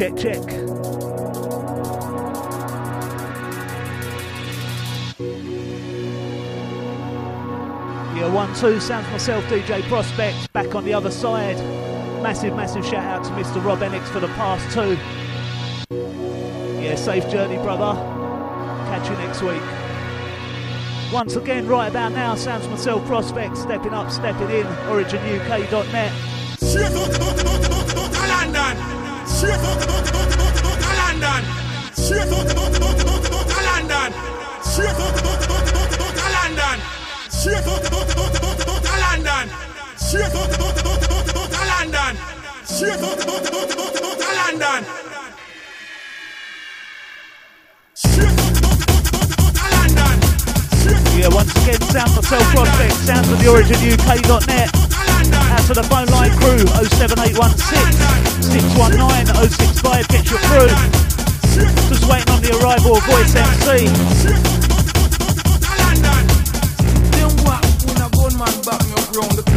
Check, check. Yeah, one, two, sounds myself, DJ Prospect, back on the other side. Massive, massive shout out to Mr. Rob Enix for the past two. Yeah, safe journey, brother. Catch you next week. Once again, right about now, sounds myself, Prospect, stepping up, stepping in, originuk.net. Straight out boat, the boat, London. Yeah, once again, sound myself, Prospect, sounds of the originuk.net. Out to the phone line crew, 07816 619 065, get your through. Just waiting on the arrival of Voice MC. Them what when a gunman back me up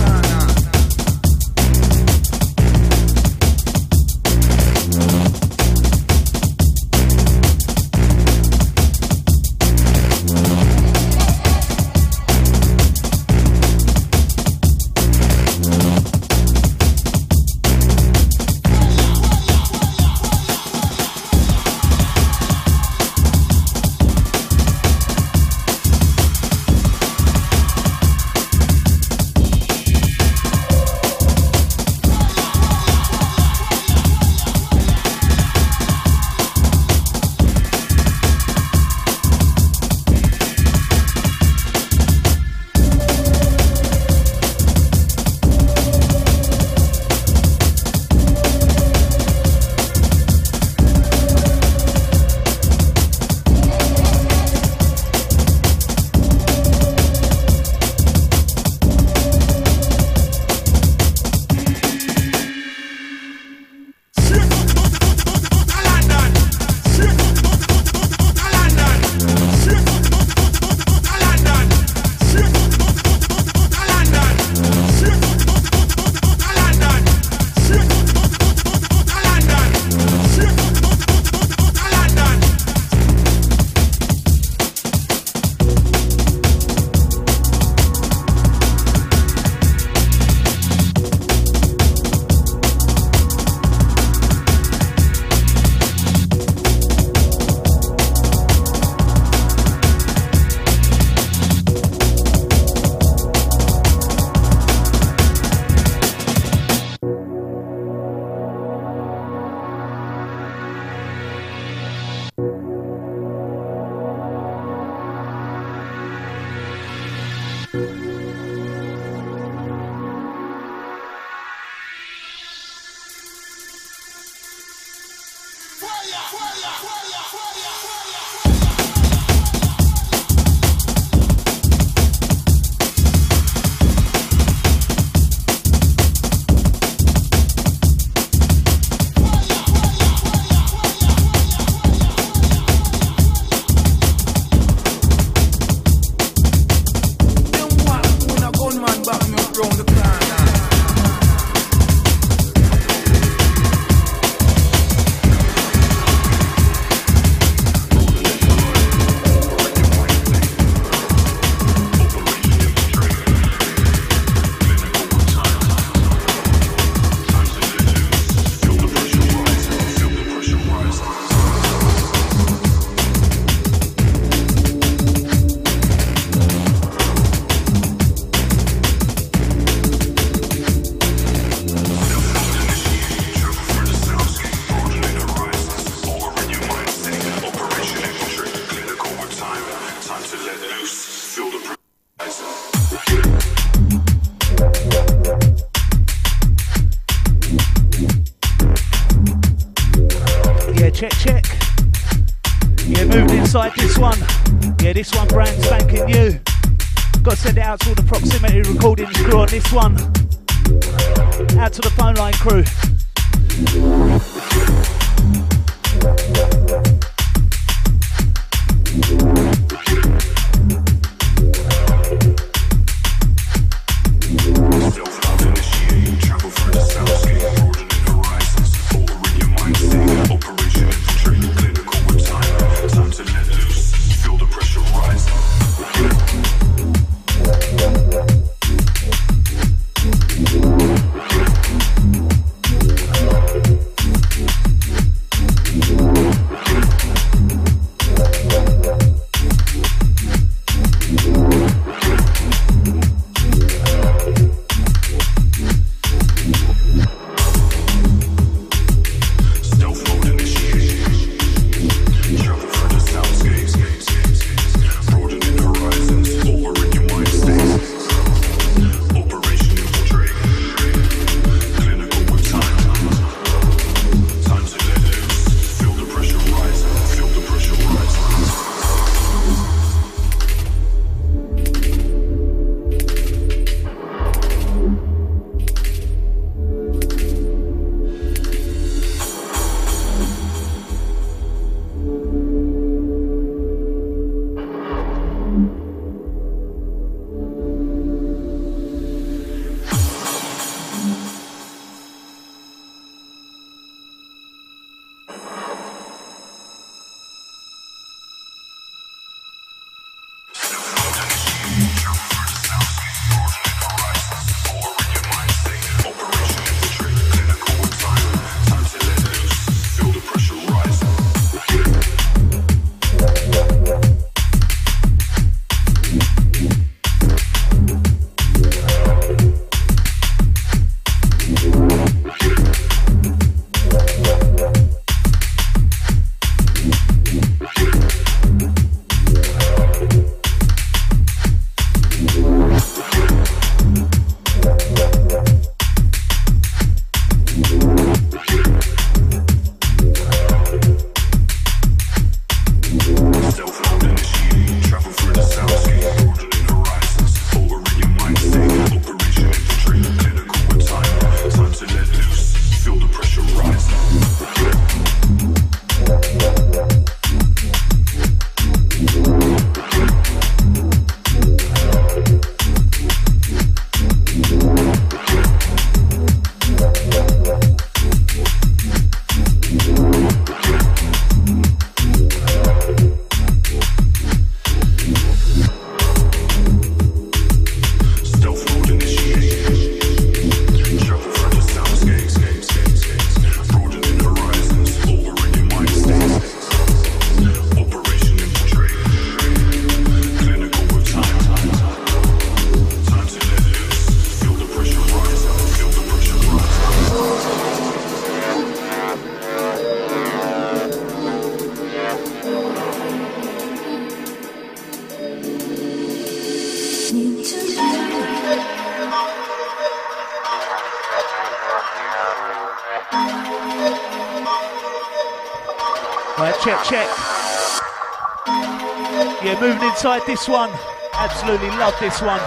this one. Absolutely love this one.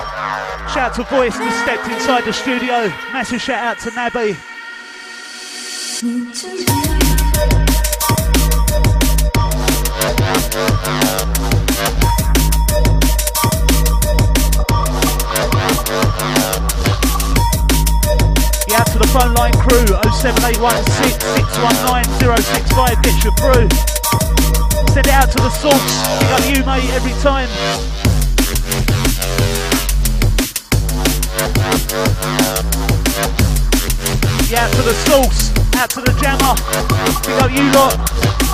Shout to Voice just stepped inside the studio. Massive shout out to Nabby. Yeah, to the phone line crew 07816 619 065. Get your through. Send it out to the source. Pick up you, mate, every time. Yeah, out to the source. Out to the jammer. Pick up you lot.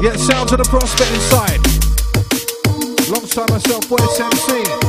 Get sounds of the prospect inside. Long time myself, boy, it's MC.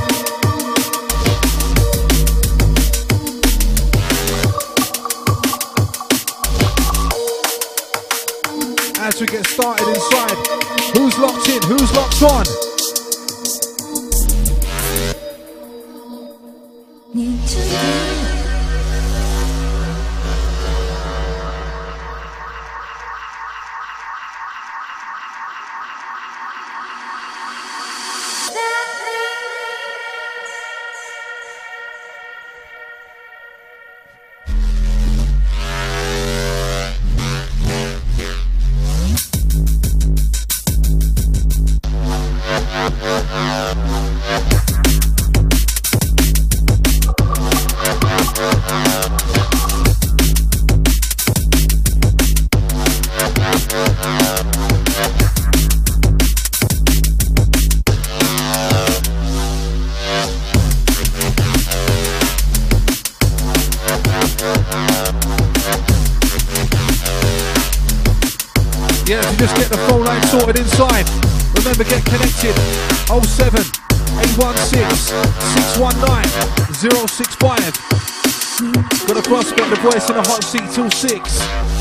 In the hot seat till 6.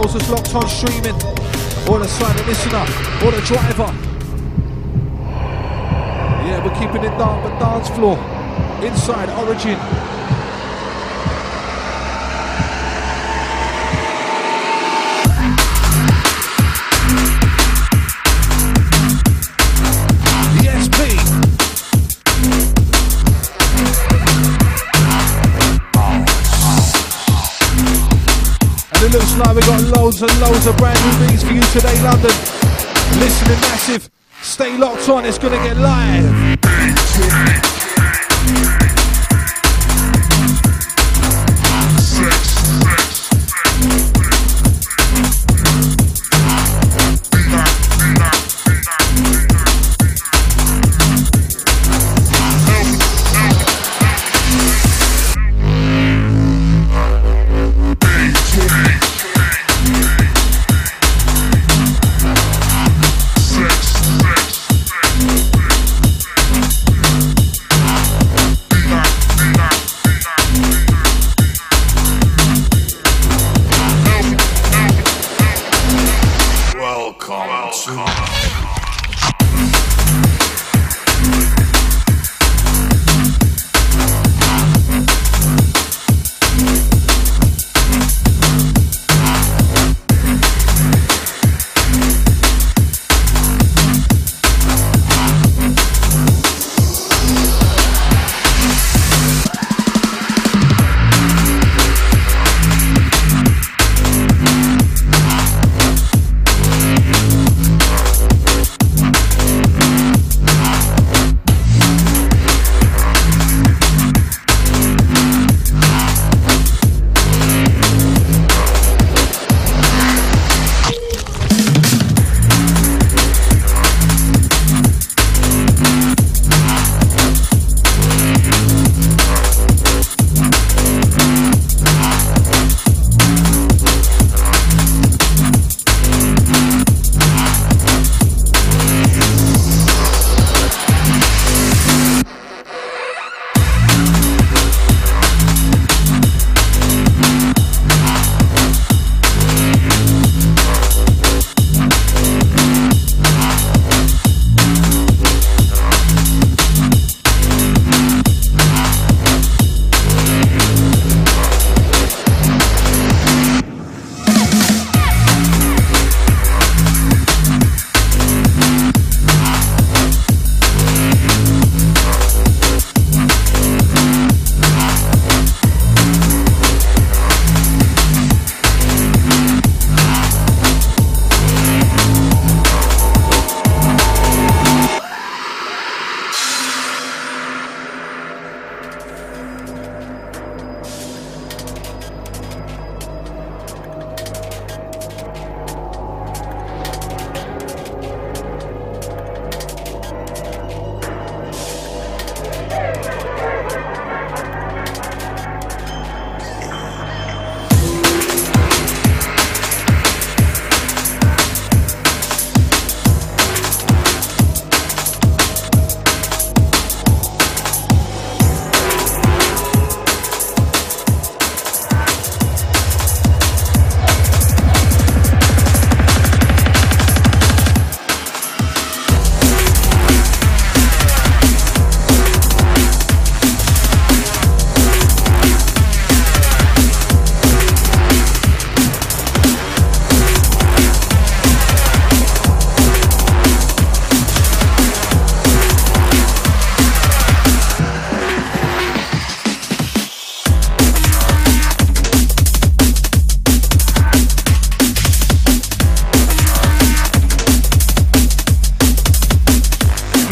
Those that's locked on streaming. All the silent listener. All the driver. Yeah, we're keeping it dark, but dance floor. Inside Origin. Loads and loads of brand new beats for you today, London. Listening massive. Stay locked on, it's gonna get live.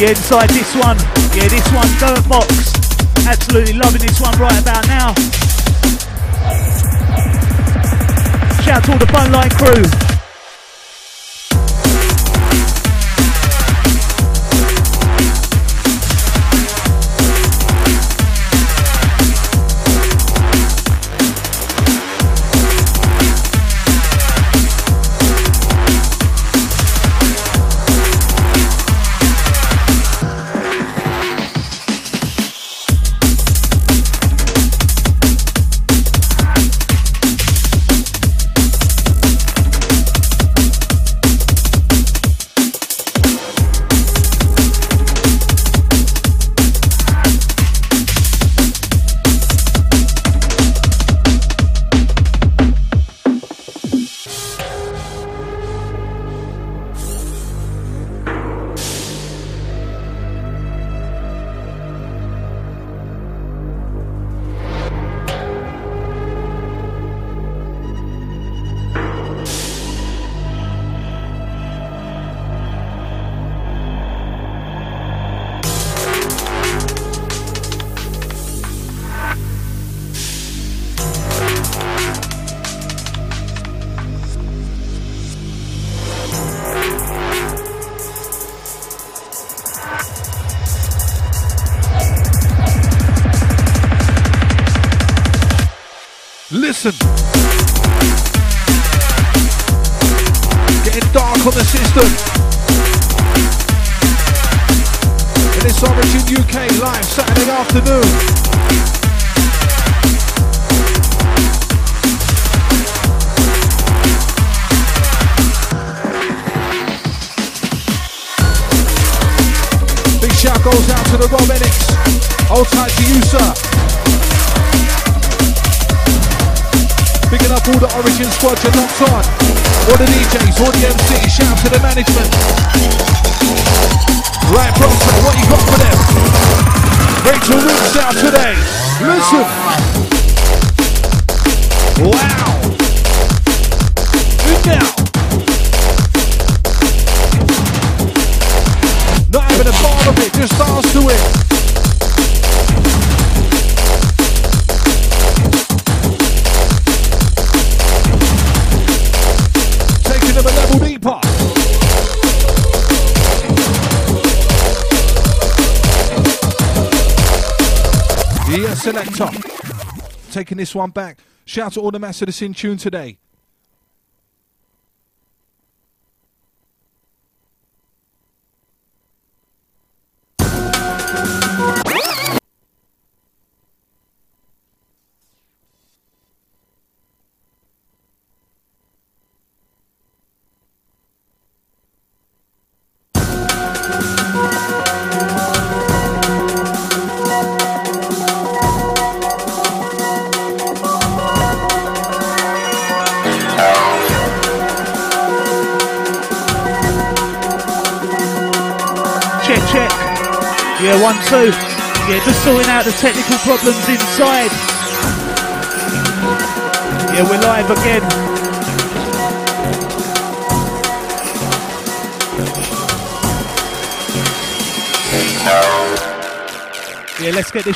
Inside this one. Yeah, this one, Dirt Box. Absolutely loving this one right about now. Shout to all the Bone Line crew. Taking this one back. Shout out to all the massive that's in tune today.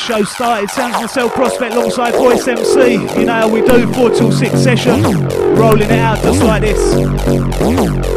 Show started. Sounds myself, Prospect, alongside Voice MC. You know how we do, 4 till 6 session. Rolling it out just like this.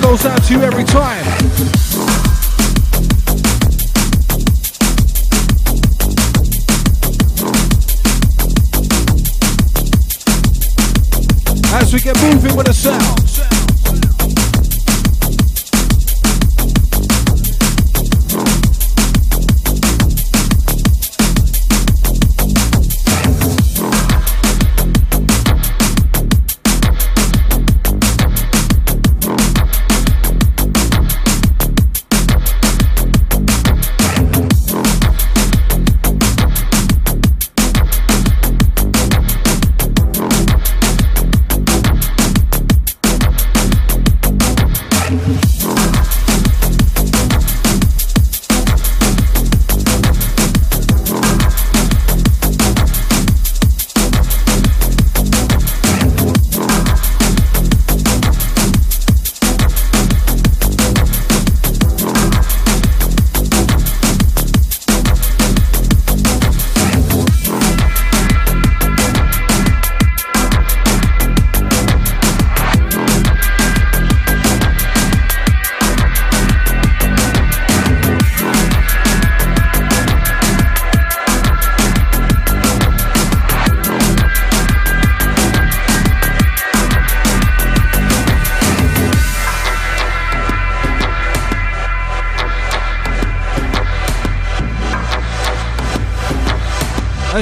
Shout goes out to you every time. As we get moving with the sound.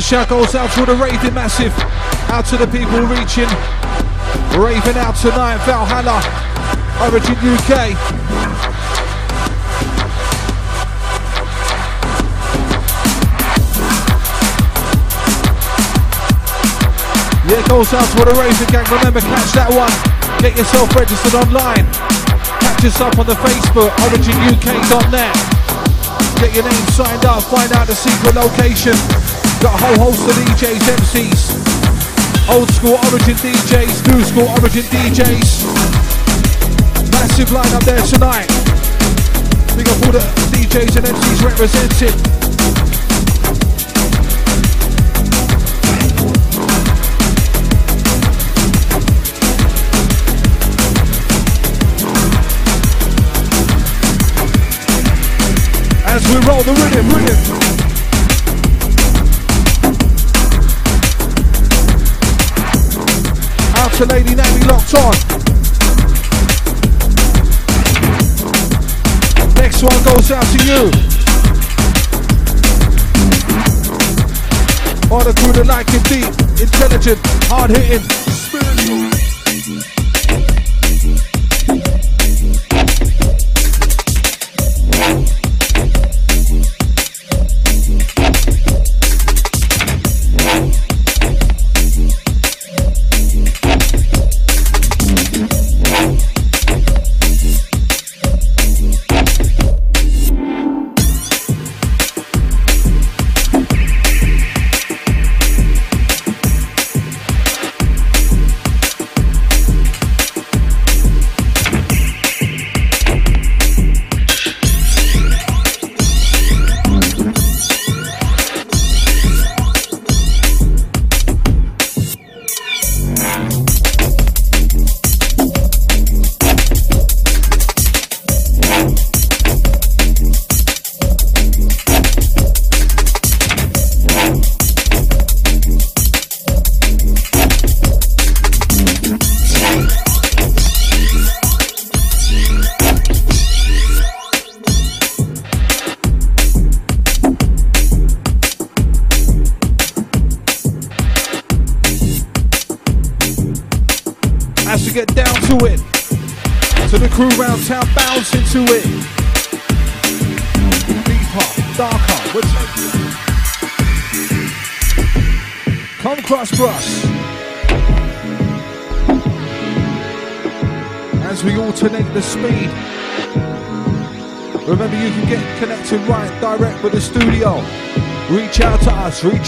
Shout goes out to the raving massive, out to the people reaching, raving out tonight, Valhalla, Origin UK. Yeah, goes out to the raving gang. Remember, catch that one. Get yourself registered online. Catch us up on the Facebook, originuk.net. Get your name signed up, find out the secret location. Got a whole host of DJs, MCs, old school origin DJs, new school origin DJs. Massive lineup there tonight. Big up all the DJs and MCs represented. As we roll the rhythm, rhythm. To Lady Navy locked on. Next one goes out to you. All the crew that like it deep, intelligent, hard hitting,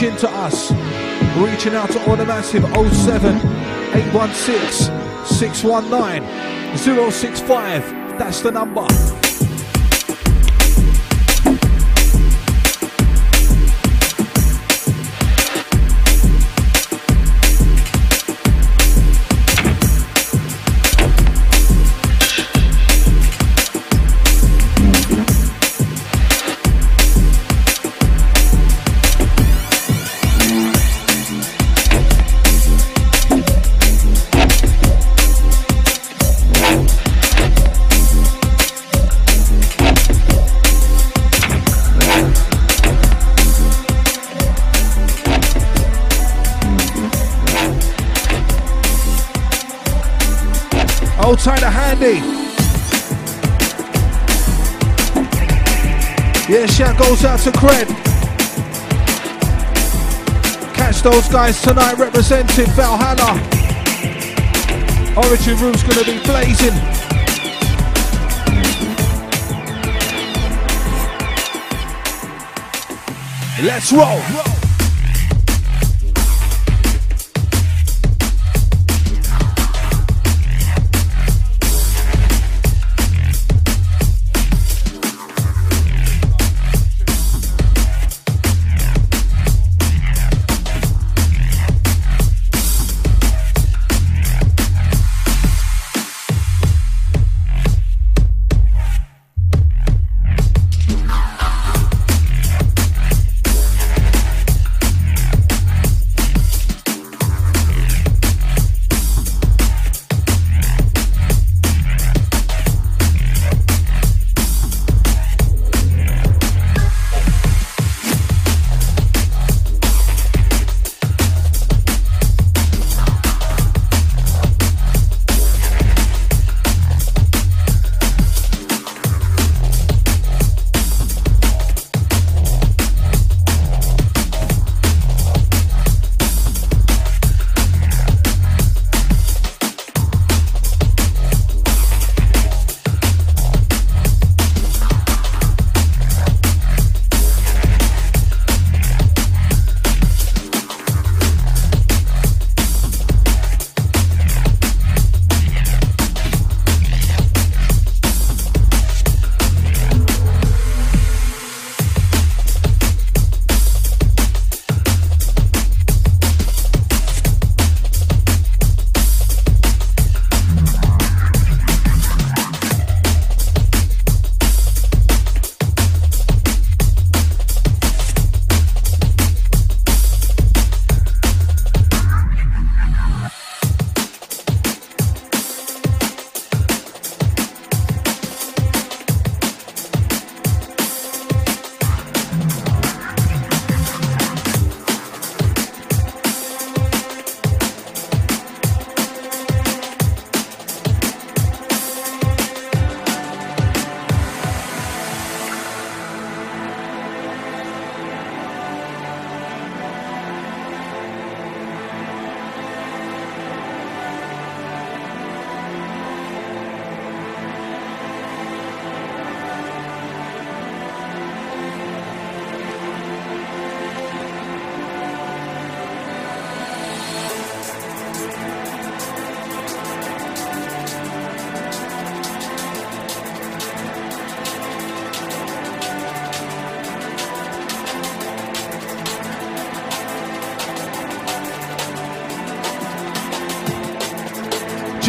to us, into us. Reaching out to all massive 07 816 619 065. That's the number. Goes out to Cred. Catch those guys tonight representing Valhalla. Origin Room's gonna be blazing. Let's roll.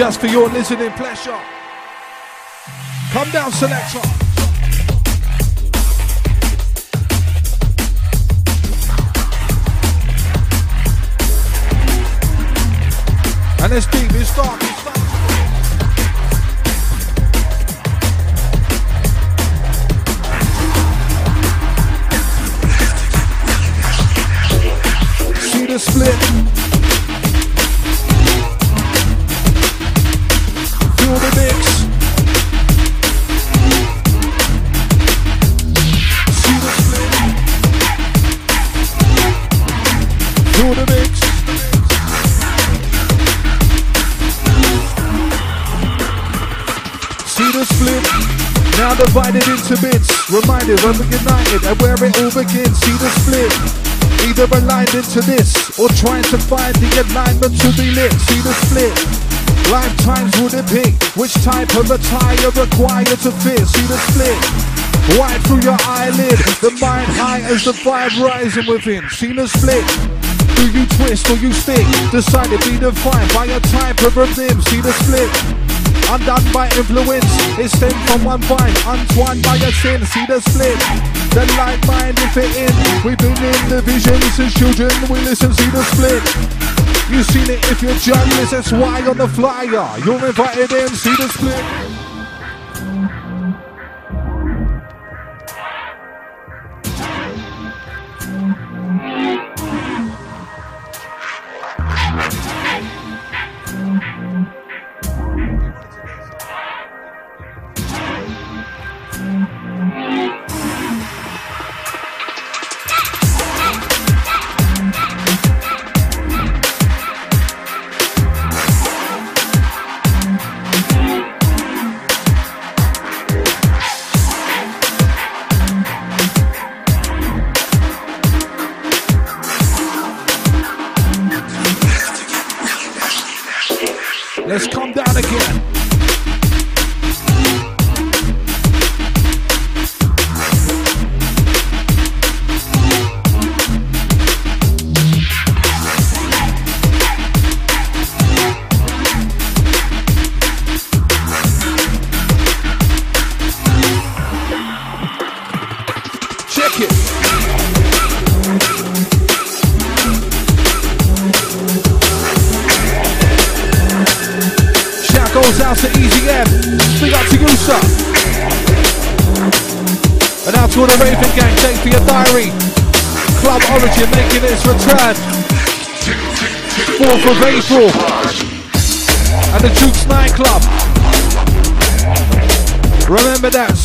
Just for your listening pleasure. Come down, selector. And it's deep, it's dark, divided into bits. Reminded when we're united and where it all begins. See the split? Either aligned into this or trying to find the alignment to be lit. See the split? Lifetimes would it pick which type of attire required to fit? See the split? Right through your eyelid, the mind high as the vibe rising within. See the split? Do you twist or you stick? Decide to be defined by a type of rhythm. See the split? Undone by influence, it's stemmed from one vine, untwined by a sin. See the split? The light mind if it in. We've been in the vision since children. We listen, see the split. You've seen it if you're journalist, that's why on the flyer. You're invited in, see the split.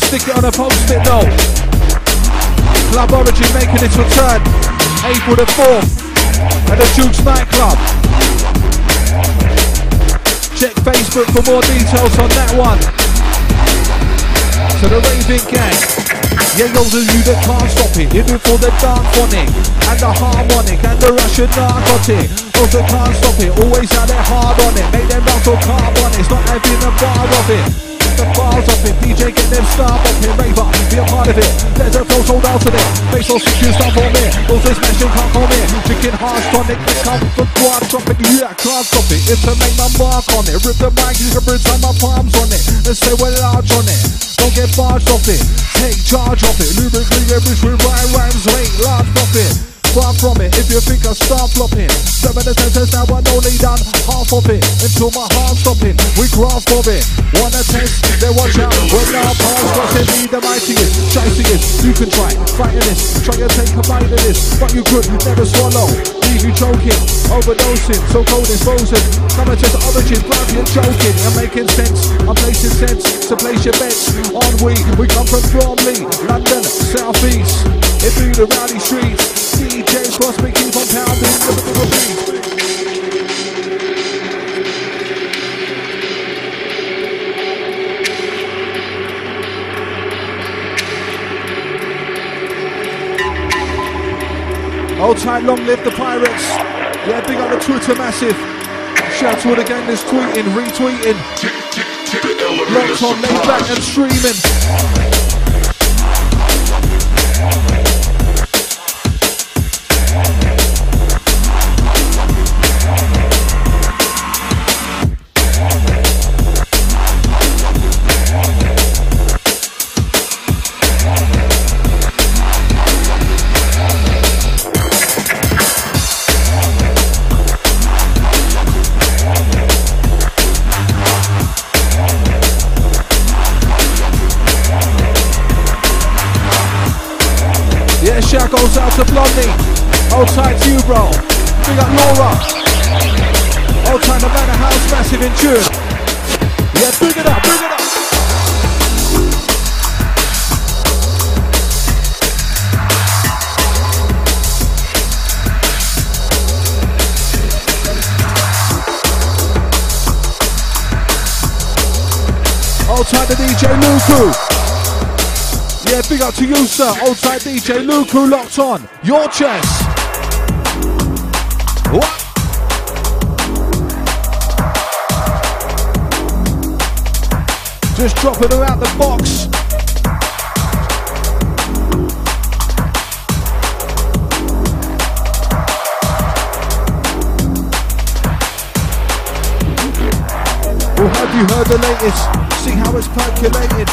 Stick it on a post-it note. Club Origin making its return. April the 4th. At the Jukes nightclub. Check Facebook for more details on that one. To the Raven Gang. Yeah, those of you that can't stop it, you do for the dark phonic and the harmonic and the Russian narcotic. Those that can't stop it, always had their hard on it. Make them on carbon, it's not having a bar of it. The bars of it, DJ get them star bumping, raver, be a part of it. There's a flow sold out to them. Bass on secure stuff on me. Those that smashing can't come in. Chicken hard tonic, they come from quad dropping. Yeah, I can't stop it. It's to make my mark on it. Rip the mic, you bring time my palms on it. And say we're large on it. Don't get barged off it. Take charge of it. Lyrically, every with rhyme rhymes, wait, large profit. Far from it, if you think I start flopping. Seven the sentence now I only done half of it. Until my heart stopping, we grasp of it. Wanna test, then watch out. When our paths crossing, be the mightiest, shiciest. You can try, fighting this, try to take a bite of this. But you could never swallow. Leave you choking, overdosing, so cold it's frozen. Come and test origin, grab you choking. I'm making sense, I'm placing sense. to place your bets on we. We come from Bromley, London, South East. It tight, long live the pirates. Yeah, big up the Twitter massive. Shout to all the gang that's tweeting, retweeting. Locked on, laid back and streaming. goes out to Blondie. Hold tight to you, bro. Big up Laura. Hold tight to matter House. massive in tune. Yeah, bring it up, bring it up. Hold tight to DJ Luku. Yeah, big up to you, sir. Old tight DJ Luku locked on. Your chest. What? Just dropping her out the box. Or have you heard the latest? See how it's percolated,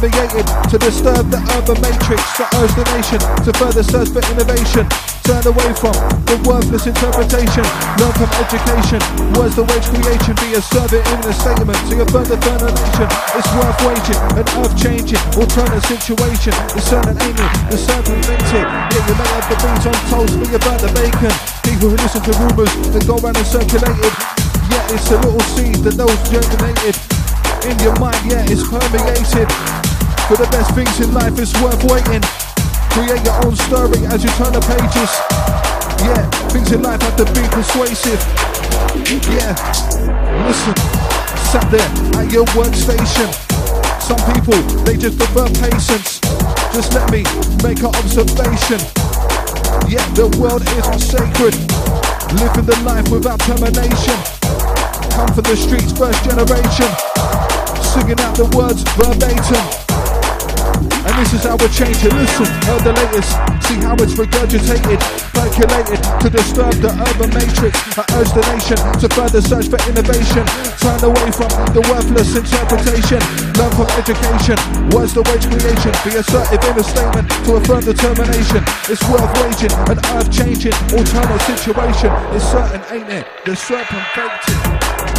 to disturb the urban matrix that urge the nation to further search for innovation. Turn away from the worthless interpretation. Learn from education. Words the wage creation. Be a servant in a statement. To your further turn a nation. It's worth waging. An earth changing. Alternate situation. The certain aiming. The circumvented. Yeah, you may have the beans on toast. But you burn the bacon. People who listen to rumours that go around and circulated. Yeah, it's a little seed that knows germinated. In your mind, yeah, it's permeated. For the best things in life, it's worth waiting. Create your own story as you turn the pages. Yeah, things in life have to be persuasive. Yeah, listen, sat there at your workstation. Some people, they just prefer patience. Just let me make an observation. Yeah, the world isn't sacred. Living the life without termination. Come from the streets, first generation. Singing out the words verbatim. And this is how we're changing. Listen, heard the latest. See how it's regurgitated, percolated to disturb the urban matrix. I urge the nation to further search for innovation. Turn away from the worthless interpretation. Learn from education. Words the wage creation. Be assertive in a statement to affirm determination. It's worth waging, an earth changing, alternate situation. It's certain, ain't it? The serpent baked it.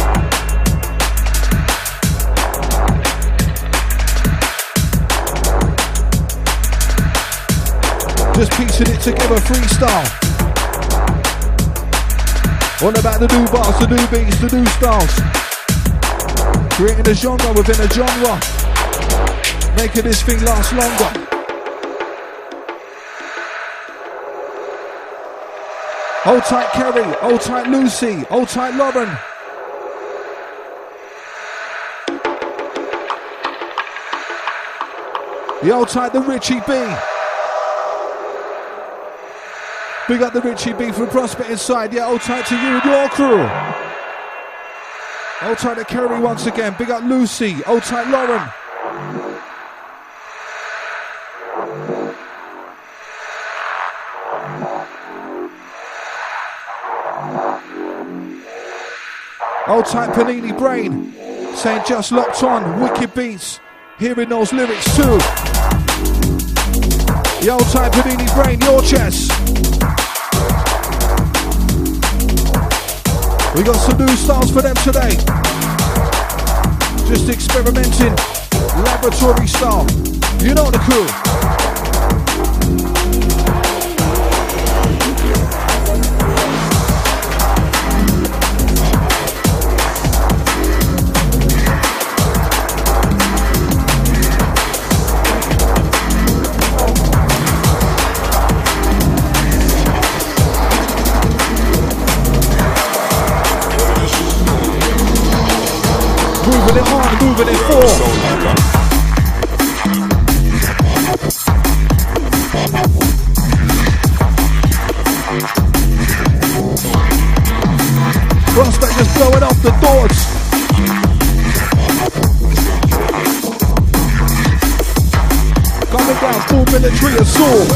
Just piecing it together, freestyle. What about the new bars, the new beats, the new styles? Creating a genre within a genre. Making this thing last longer. Hold tight Kerry, hold tight Lucy, hold tight Lauren. The hold tight the Richie B. Big up the Richie B from Prospect inside. Yeah, hold tight to you and your crew. Hold tight to Kerry once again. Big up Lucy. Hold tight Lauren. Old tight Panini Brain. Saying just locked on. Wicked beats. Hearing those lyrics too. The old tight Panini Brain, your chest. We got some new styles for them today. Just experimenting, laboratory style. You know the crew. Moving it on, moving it forward. Prospect just blowing off the doors. Coming down, full military assault.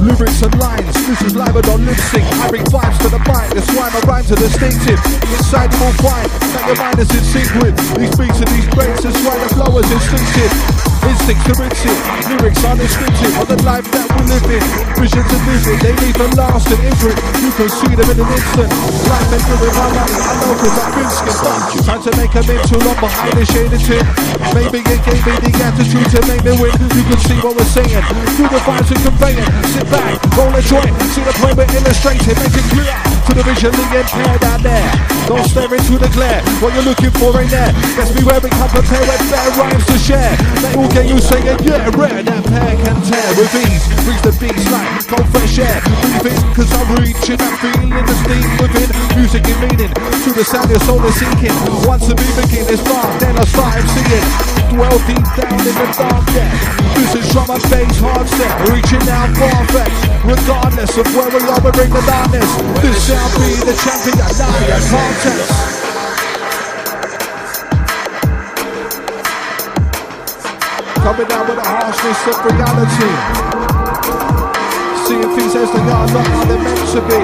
Lyrics and lines, this is live and on lip sync. I bring vibes to the mic, that's why my rhymes are distinctive. Inside you will that your mind is in sync with these beats and these breaks. That's why the flow is instinctive. Instincts to rinse it, lyrics descriptive of the life that we live in. Visions and vivid, they leave a lasting imprint. You can see them in an instant. Life and living my life, I know cause I've been skipped. Time to make a mint too long behind the shaded tin. Maybe it gave me the attitude to make me win. You can see what we're saying. Through the vibes and conveying. Sit back, roll a joint. See the point we're illustrating. Make it clear. To the visually impaired out there. Don't stare into the glare. What you're looking for ain't there. Let's be where we come prepared with fair rhymes to share. They all get you saying, yeah, rare. That pair can tear with ease. Reach the beats like cold fresh air. Breathe in, cause I'm reaching. I'm feeling the steam within. Music in meaning. To the sound your soul is seeking. Once the beat begin, it's dark. Then I start seeing. Dwell deep down in the dark. This is drum and bass hard set. Reaching out far fetched. Regardless of where we are, we bring the darkness. This shall be the champion. Lion contest. Coming down with the harshness of reality. As they are, not how they're meant to be.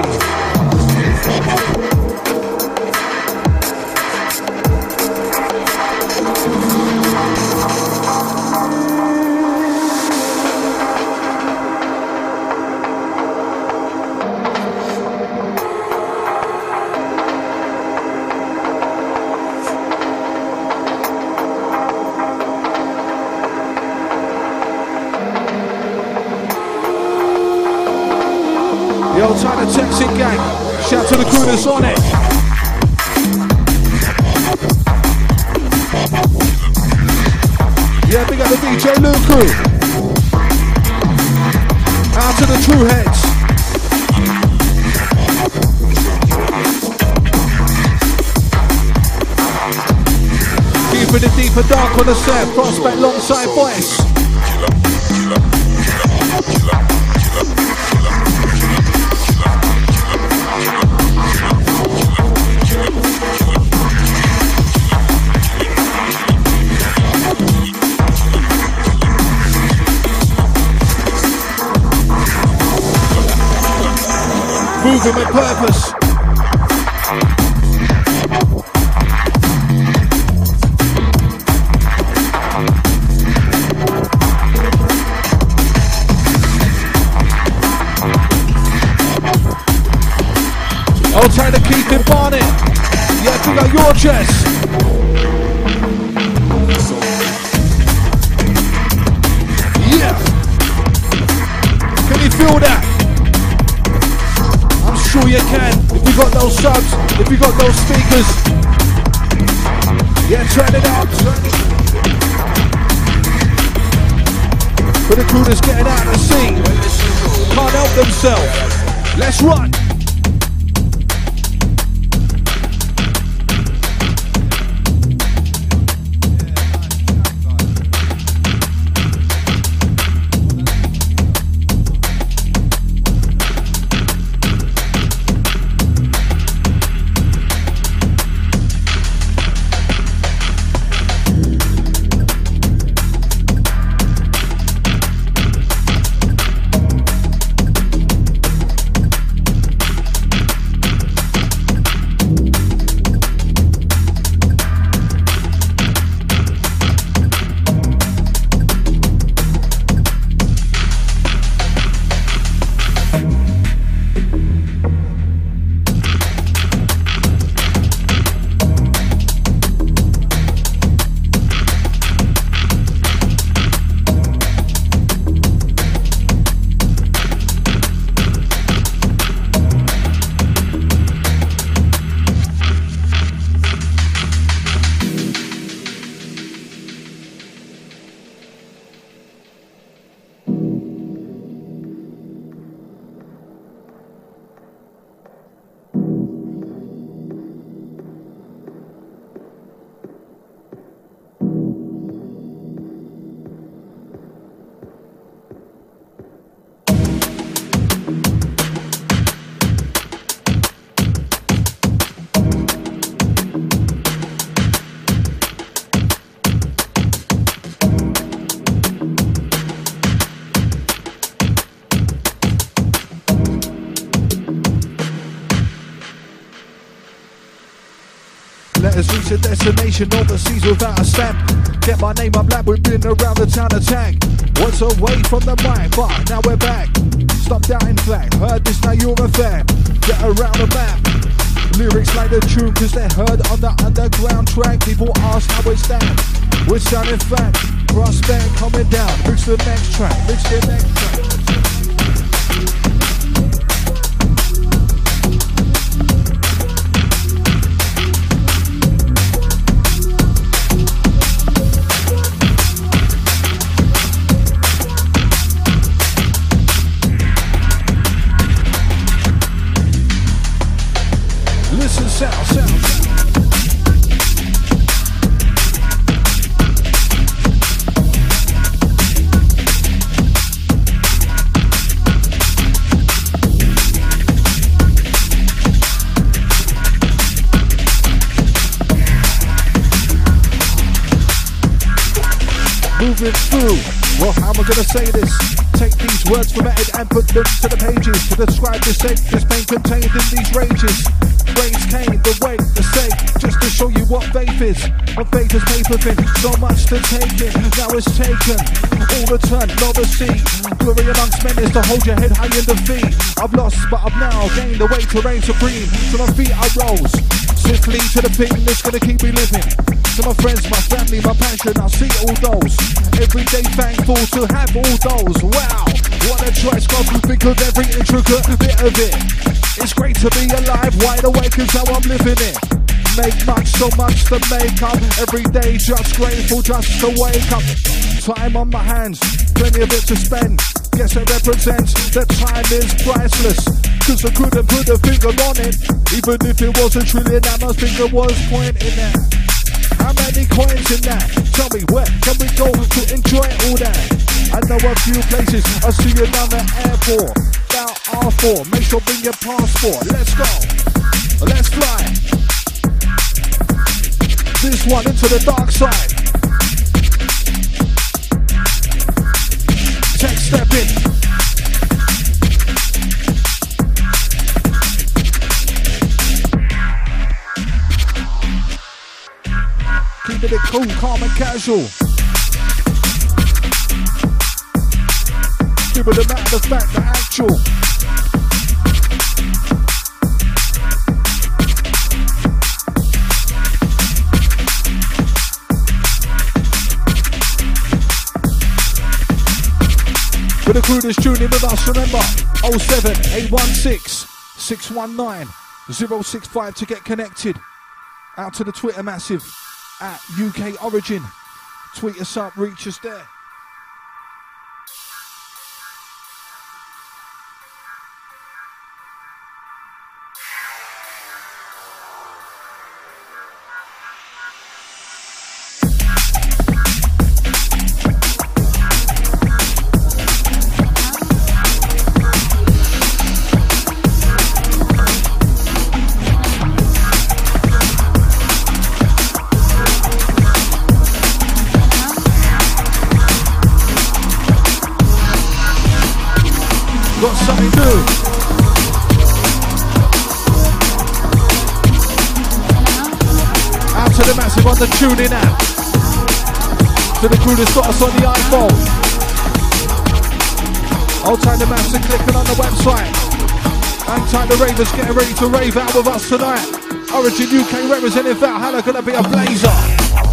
On the set. Prospect alongside voice. Moving with purpose. Big up your chest. Yeah. Can you feel that? I'm sure you can. If you got those subs, if you got those speakers. Yeah, turn it up. For the crew that's getting out of the scene. Can't help themselves. Let's run. Destination overseas without a stamp. Get my name like we've been around the town of tank. Once away from the mic, but now we're back. Stop doubting fact. Heard this, now you're a fan. Get around the map. Lyrics like the tune, cause they're heard on the underground track. People ask how it stands. We're sounding fat. Prospect coming down. Mix the next track. Mix the next track. Through. Well, how am I gonna say this? Take these words from it and put them to the pages to describe the sake, this pain contained in these rages. Rains came, the way, the sake, just to show you what faith is. What faith is paper thin, so much to take in, now it's taken. All the turn, not the sea. Glory amongst men is to hold your head high in defeat. I've lost, but I've now gained the way to reign supreme. To my feet I rose, swiftly to the thing that's gonna keep me living. To my friends, my family, my passion, I see all those. Every day thankful to have all those. Wow, what a choice, God think of every intricate bit of it. It's great to be alive, wide awake is how I'm living it. Make much, so much to make up. Every day just grateful just to wake up. Time on my hands, plenty of it to spend. Guess it represents that time is priceless. Cause I couldn't put a finger on it. Even if it was a trillion, I must think it was pointing at. How many coins in that? Tell me where can we go to enjoy all that? I know a few places. I see you down the airport. About R4. Make sure bring your passport. Let's go. Let's fly. This one into the dark side. Tech step in. It cool, calm and casual. Give it a matter of fact, the actual. For the crew that's tuning with us, remember 07 816 619 065 to get connected. Out to the Twitter massive at UK Origin. Tweet us up, reach us there. The ravers getting ready to rave out with us tonight. Origin UK representing Valhalla gonna be a blazer.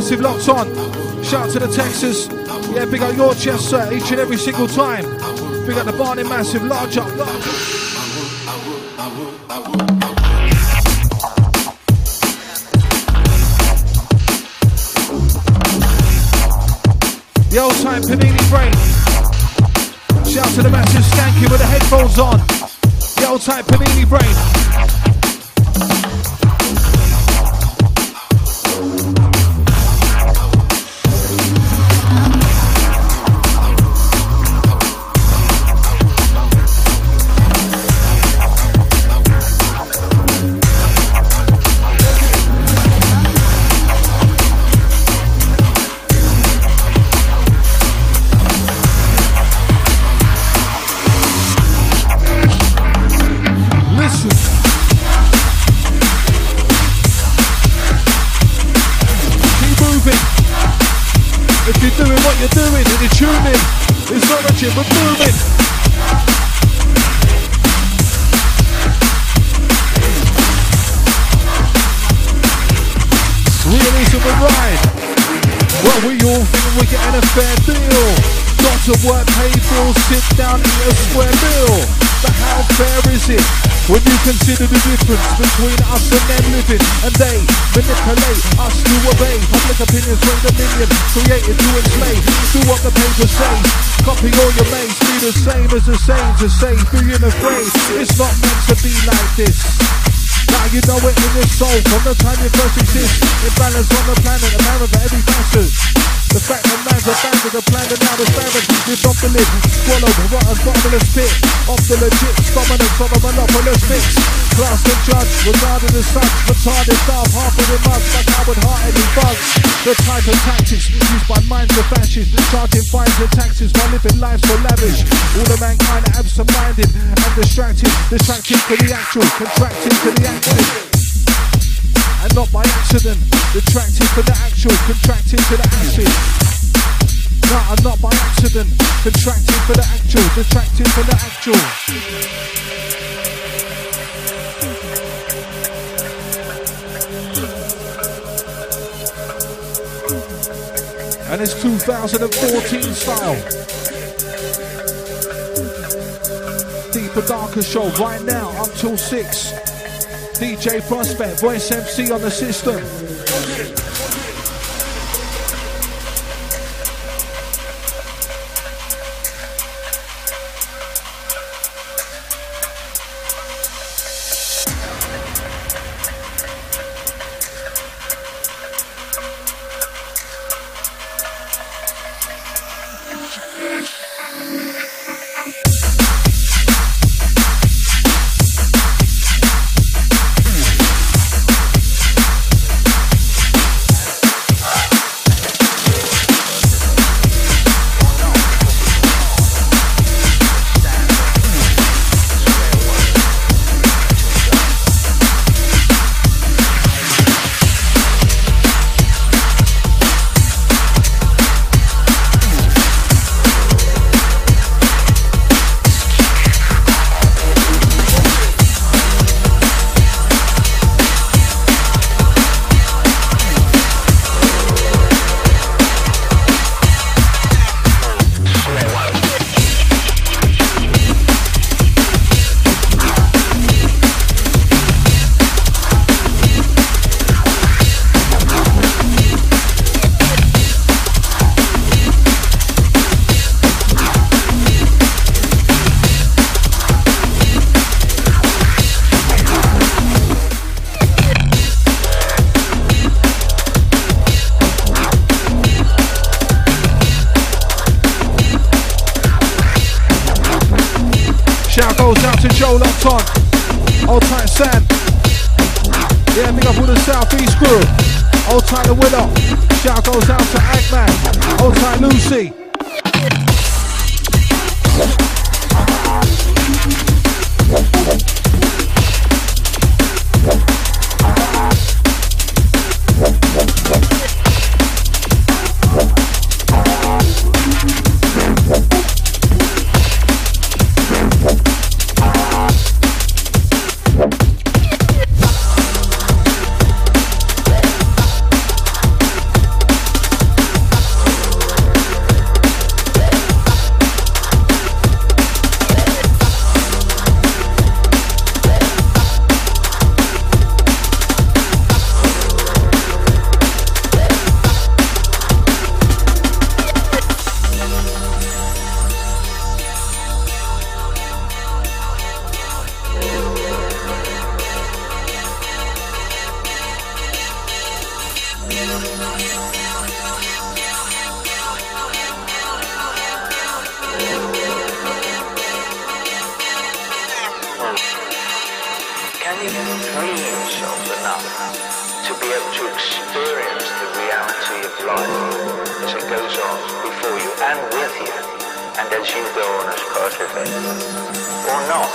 Massive locked on. Shout out to the Texas. Yeah, big up your chest, sir, each and every single time. Big up the Barney Massive, large up, large up. The old time Panini Brain. Shout out to the massive Stanky with the headphones on. The old time Panini Brain. Distracted for the active and not by accident. Retracted for the actual, contracted to the acid. No, I'm not by accident. Contracted for the actual, retracted for the actual. And it's 2014 style. Deeper Darker show right now up till 6. DJ Prospect, voice MC on the system.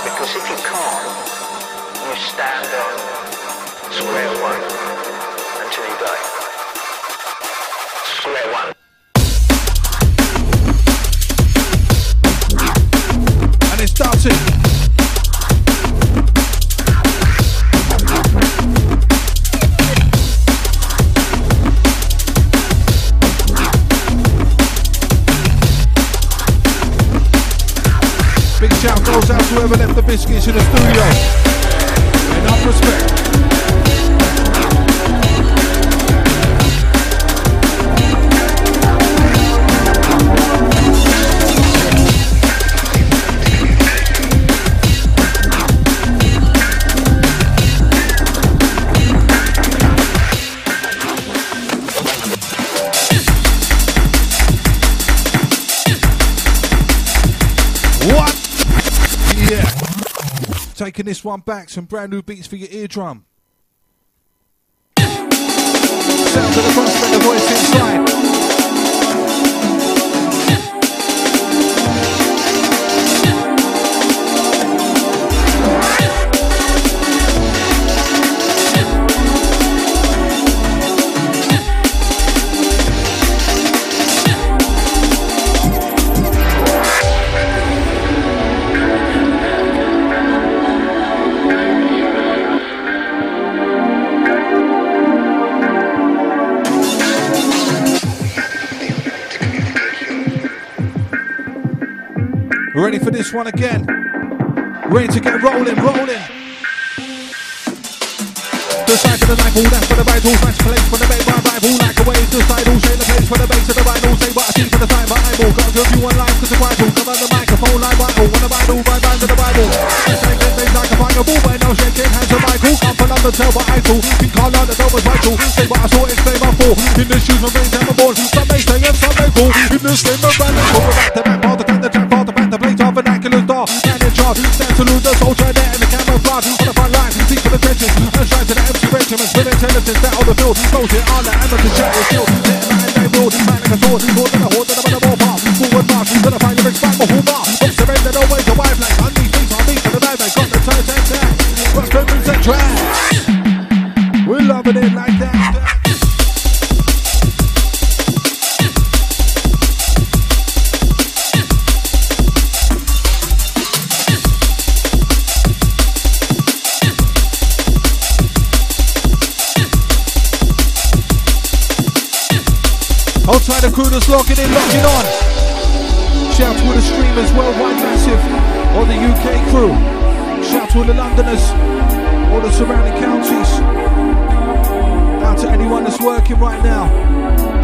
Because if you can't, you stand on square one until you die. Square one. And it's Darty. Goes out to whoever left the biscuits in the studio. Enough respect. This one back, some brand new beats for your eardrum. Ready for this one again? Ready to get rolling, rolling. The side for the knife, all that's for the vital, smash place for the bait, my rival, like a wave, the side, all shade the place for the base of the vital, say what I see for the time, but eyeball, got to review one live, cause it's vital, come on the microphone, like vital, wanna vital, lines of the Bible. I say get things like a fireball, but no shaking hands of Michael, come from London, tell what I you can't learn that was vital, say what I saw, it's day by in the shoes of rain, I'm born, some may say and some may fall, in the same of random, go back to back, part the kind man in charge, stand salute the soldier there in the camouflage, on the front line, seek for the trenches, and strive to the empty regiments, with intelligence that on the field, it on the amateur chat is still, let man they build, man a sword, more than a horde, than a bit of ballpark, forward march, to the final expand, my whole bar, don't surrender, to wife, like on these things, on these for the night, they got the turn, turn, turn, what's the moves and tracks, that's locking in, locking on. Shout to all the streamers, worldwide massive, all the UK crew. Shout to all the Londoners, all the surrounding counties. Out to anyone that's working right now.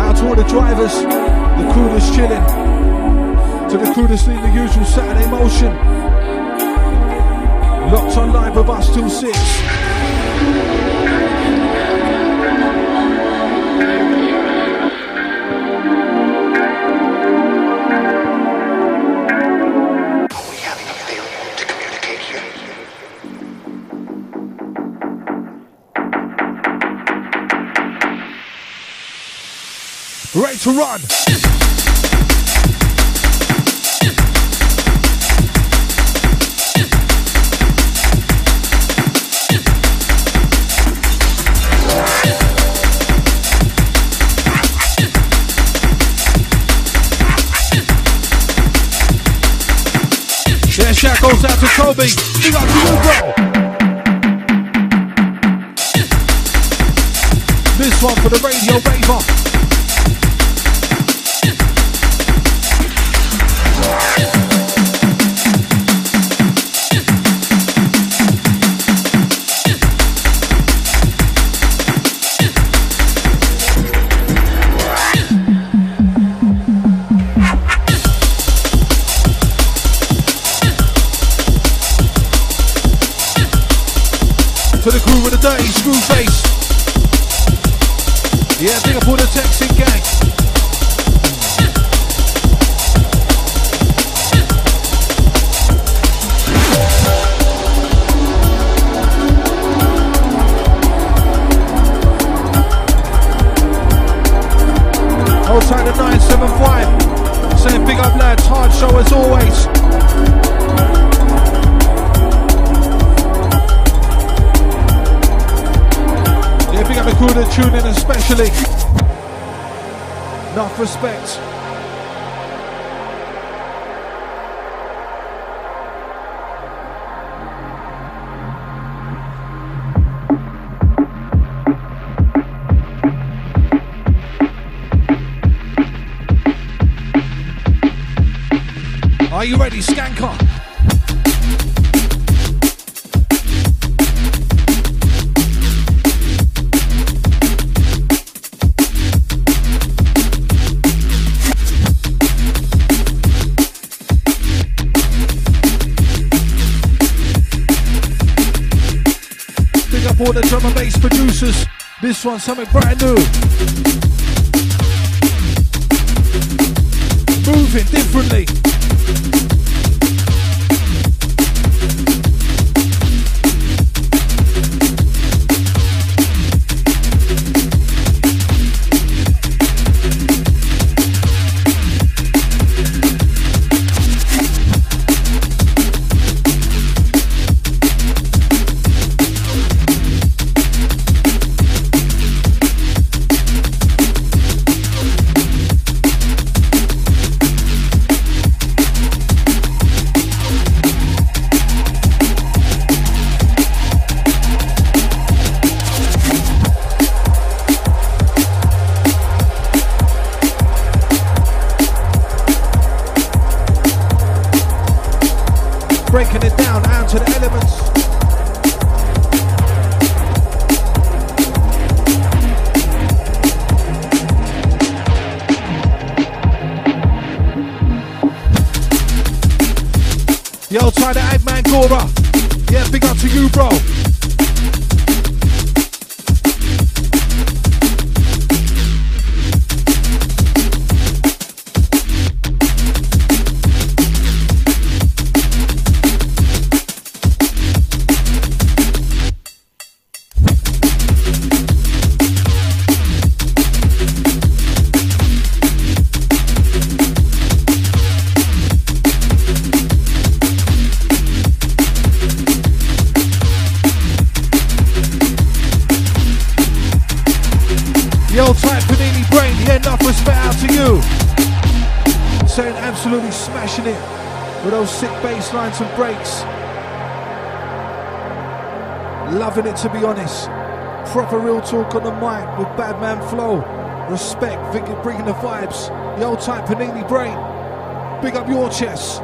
Out to all the drivers, the crew that's chilling. To the crew that's in the usual Saturday motion. Locked on live with us till 6. To run. Shout goes out to Kobe. Big up to you, bro. This one for the radio raver. one, Summit Bro. talk on the mic with Badman Flow. Respect, bringing the vibes. The old type Panini brain. Big up your chest.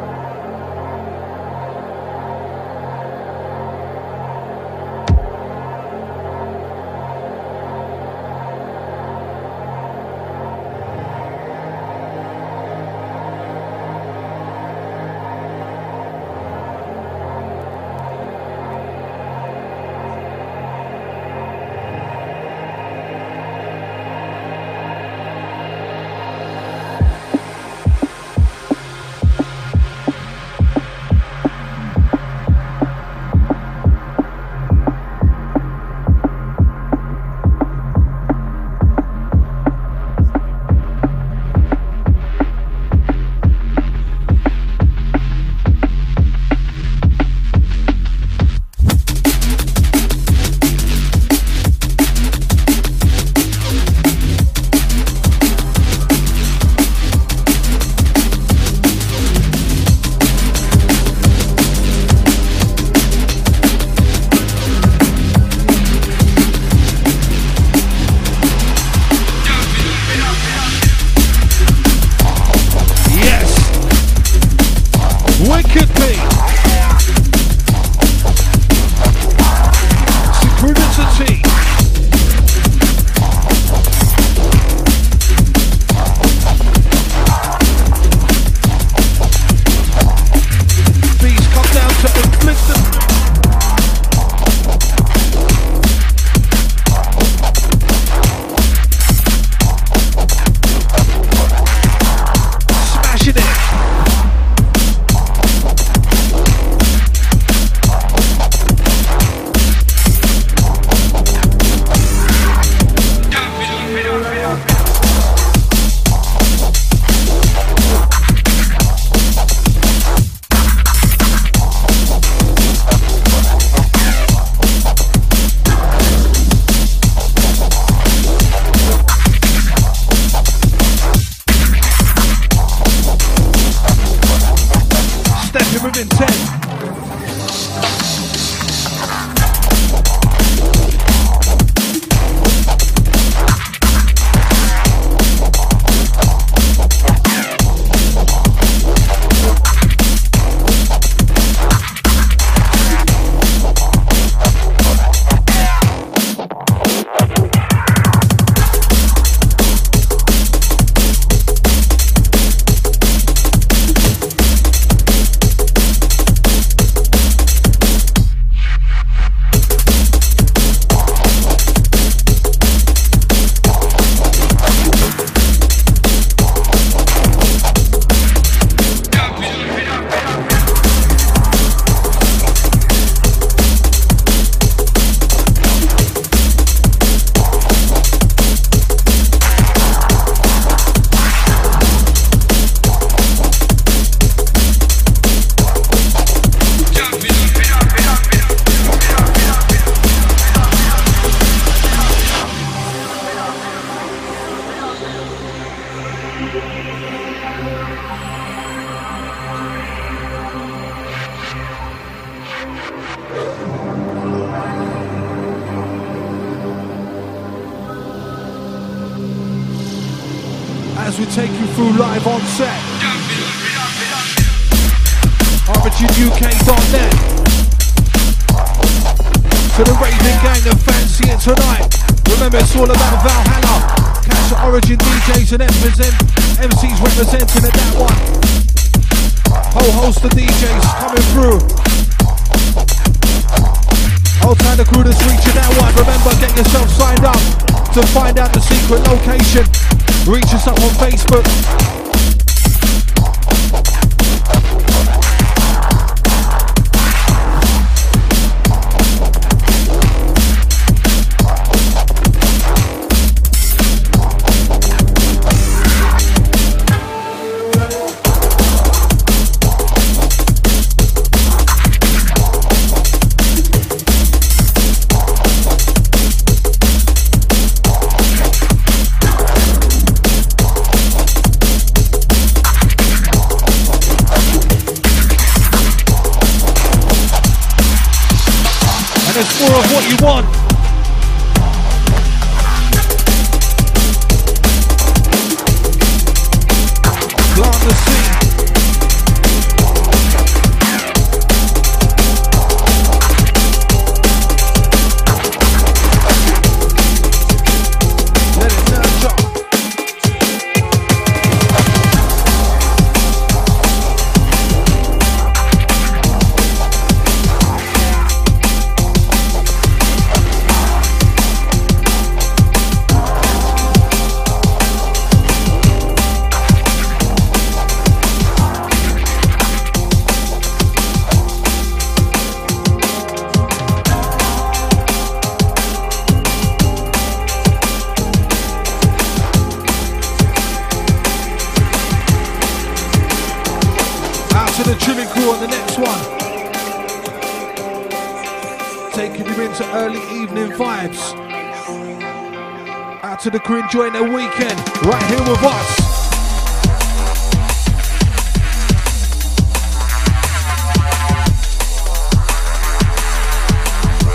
To the crew enjoying their weekend. Right here with us.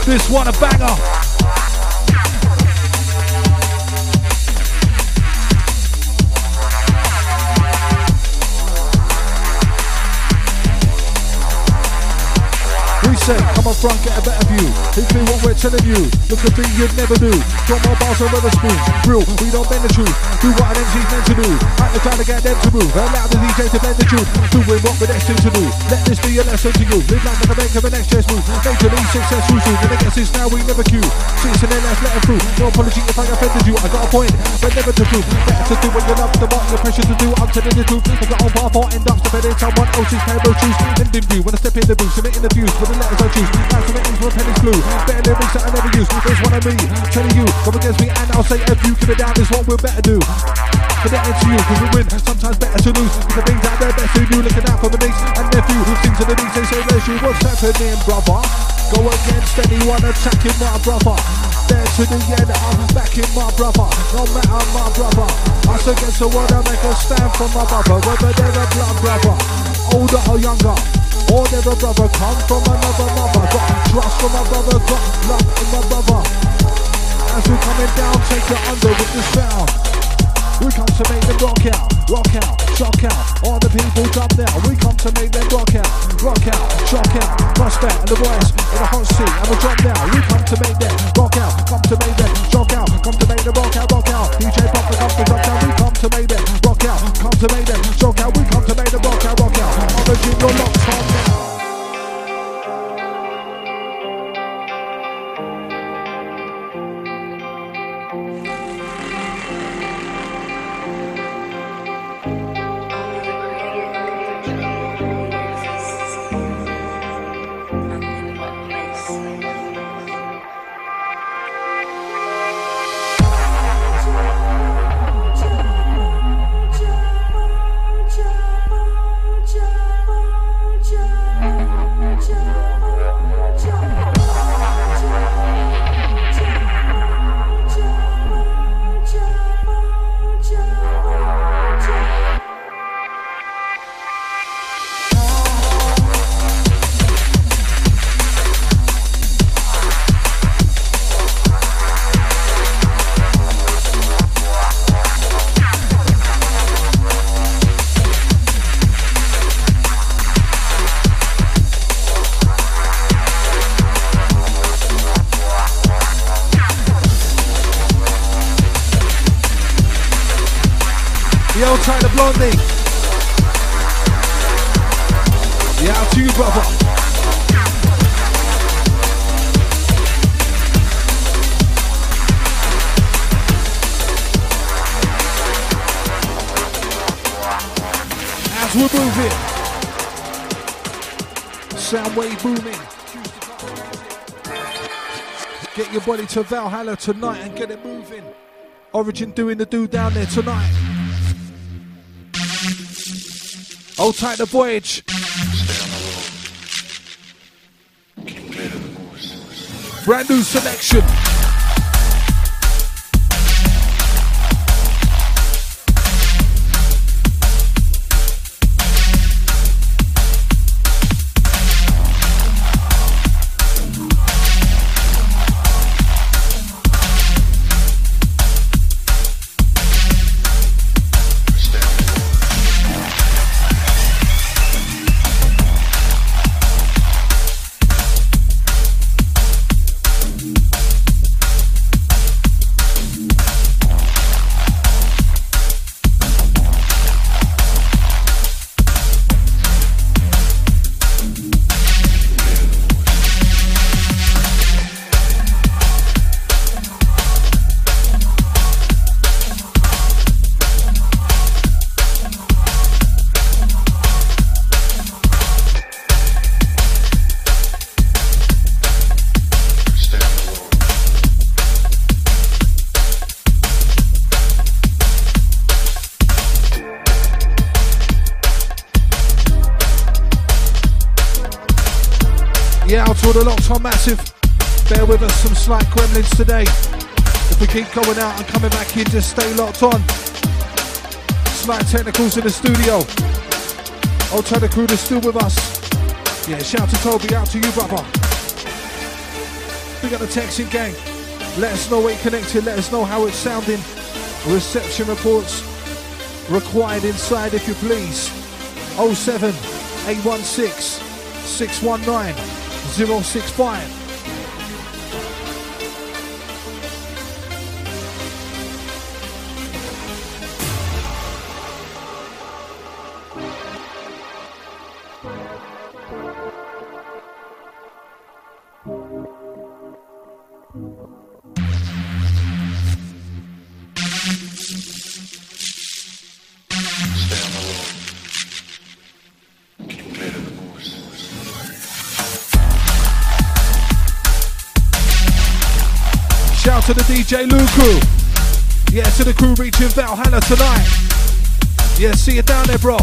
This one a banger. Come on front, get a better view. If you what we're telling you, look at thing you'd never do. Drop more bars over the spoon. Real, we don't bend the truth. Do what an MC's meant to do. At the time to get them to move. Allow the DJ to bend the truth. Doing what we're destined to do. Let this be a lesson to you. Live like a bank of an next chess move. Majorly successful soon. And I guess it's now we never queue. Six and then let's let it through. No apology if I offended you. I got a point, but never to prove. Better to do what you love, the more the pressure to do. I'm telling the truth. I got on path or end up depending someone else's terrible shoes. And in view, when I step in the booth, submitting the views for the letters I choose. Now submitting for a penny's blue. Better lyrics that I never use. There's one of me. Telling you, come against me and I'll say if you give it down is what we're better do. For that into you, cause we win, sometimes better to lose. With the things that they're best to do, looking out for the niece and nephew who sings to the niece, they say, bless you, what's happening, brother? Go against anyone attacking my brother. There to the end, I'm backing my brother. No matter my brother. Us against the world, I make a stand for my brother. Whether they're a blood brother, older or younger. Or never brother, come from another mother. Got trust from my brother, got love in my brother. As we're coming down, take it under with the sound. We come to make them rock out, rock out, shock out. All the people jump now. We come to make them rock out, rock out, shock out. Prospect and the boys in the hot seat and we jump now. We come to make them rock out, come to make them shock out, come to make them rock out, rock out. DJ Pop the come to down. We come to make them rock out, come to make them shock out. We come to make them rock out, Origin, you're locked on now. Get your body to Valhalla tonight and get it moving. Origin doing the do down there tonight. Hold tight the voyage. Brand new selection. Today. If we keep going out and coming back in, just stay locked on. Slight technicals in the studio. The crew is still with us. Yeah, shout to Toby, out to you, brother. We got the texting gang. Let us know where you're connected. Let us know how it's sounding. Reception reports required inside, if you please. 07 816 619 065. Shout to the DJ Luku. Yeah, to the crew reaching Valhalla tonight. Yeah, see you down there, bro.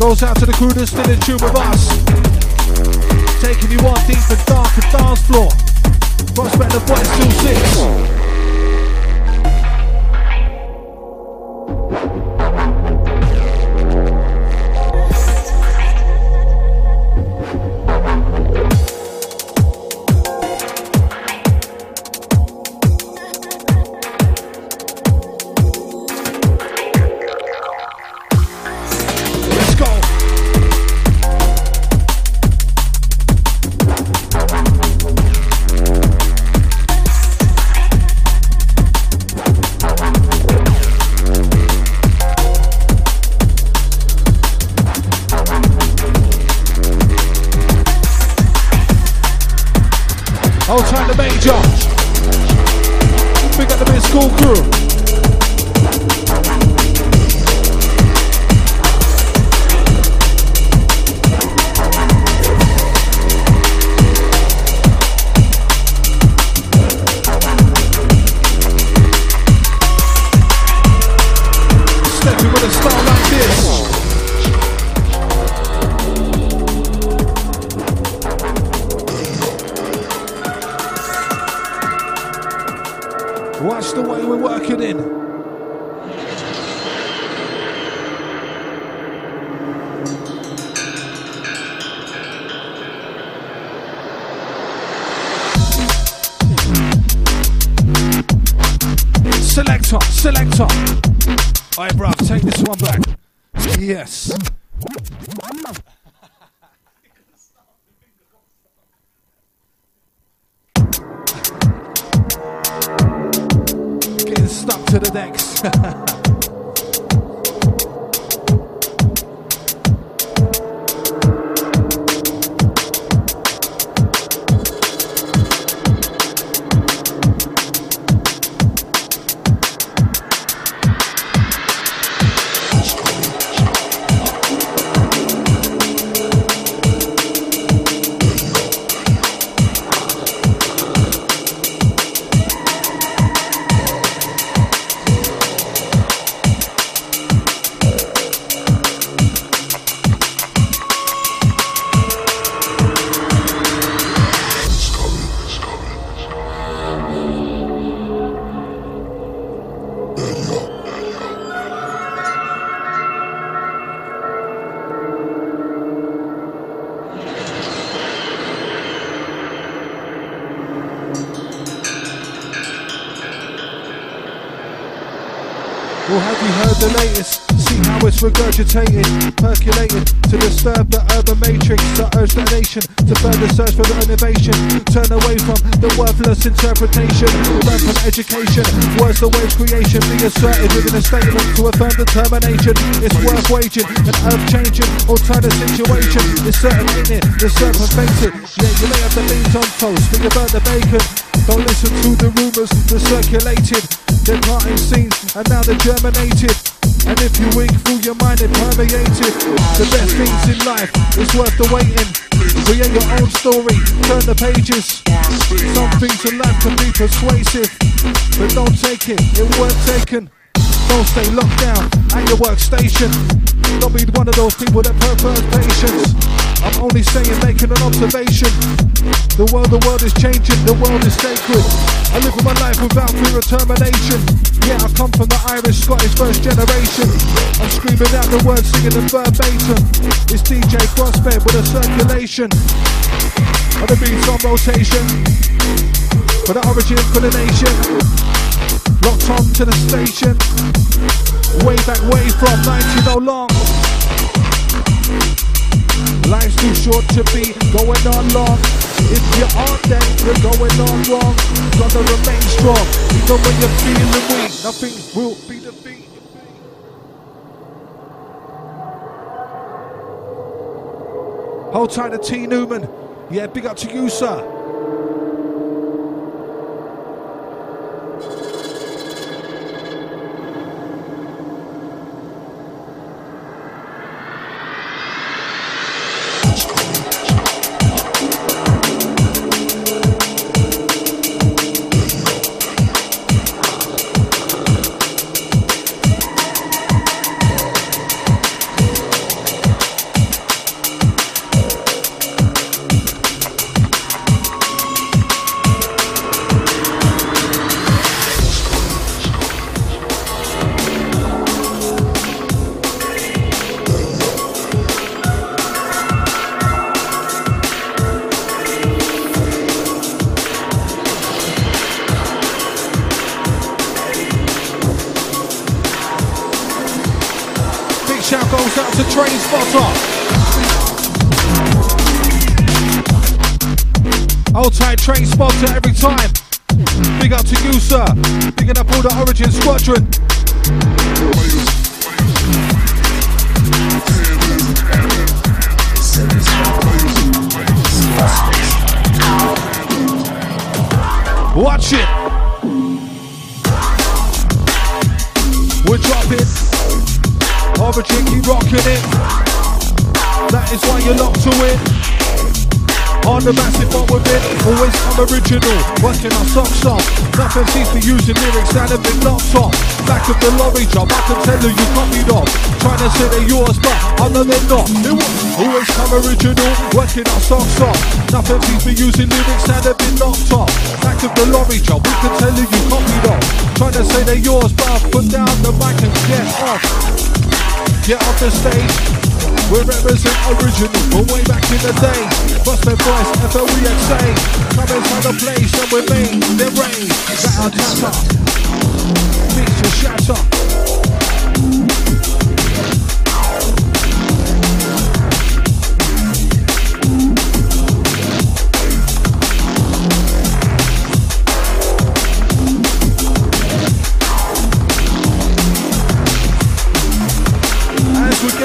Goes out to the crew that's still in tune with us. Taking you on deep and dark and dance floor. Prospect of still six. Regurgitated, percolated to disturb the urban matrix, to urge the nation to further search for the innovation. Turn away from the worthless interpretation, learn from education. Words the waves creation, be asserted within a statement to affirm determination. It's worth waging, an earth changing, alternative situation. It's certain in it, it's circumvented. Yeah, you may have the beans on toast, you burn the bacon. Don't listen to the rumours that circulated. They're parting scenes and now they're germinated. And if you wink through your mind, it permeated. The best things in life is worth the waiting. Create your own story, turn the pages. Some things in life can be persuasive, but don't take it, it weren't taken. Don't stay locked down at your workstation. Don't be one of those people that prefers patience. I'm only saying, making an observation. The world, the world is changing, the world is sacred. I live my life without fear of termination. Yeah, I come from the Irish, Scottish first generation. I'm screaming out the words, singing them verbatim. It's DJ Prospect with a circulation. On the beats on rotation. For the origin, for the nation. Locked on to the station. Way back, way from 90 no long. Life's too short to be going on long. If you aren't, then you're going on wrong. Gotta remain strong, even when you're feeling weak. Nothing will be defeated. Hold tight to T Newman. Yeah, big up to you, sir. Original, working our socks off. Nothing seems to using lyrics that have been knocked off. Back of the lorry job, we can tell you you copied off. Trying to say they're yours, but put down the mic and get off. Get off the stage. We represent original from way back in the day. Busted voice, FLEXA. Come inside the place and we make them rain. That our tatter. Beats to shatter.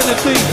benefit.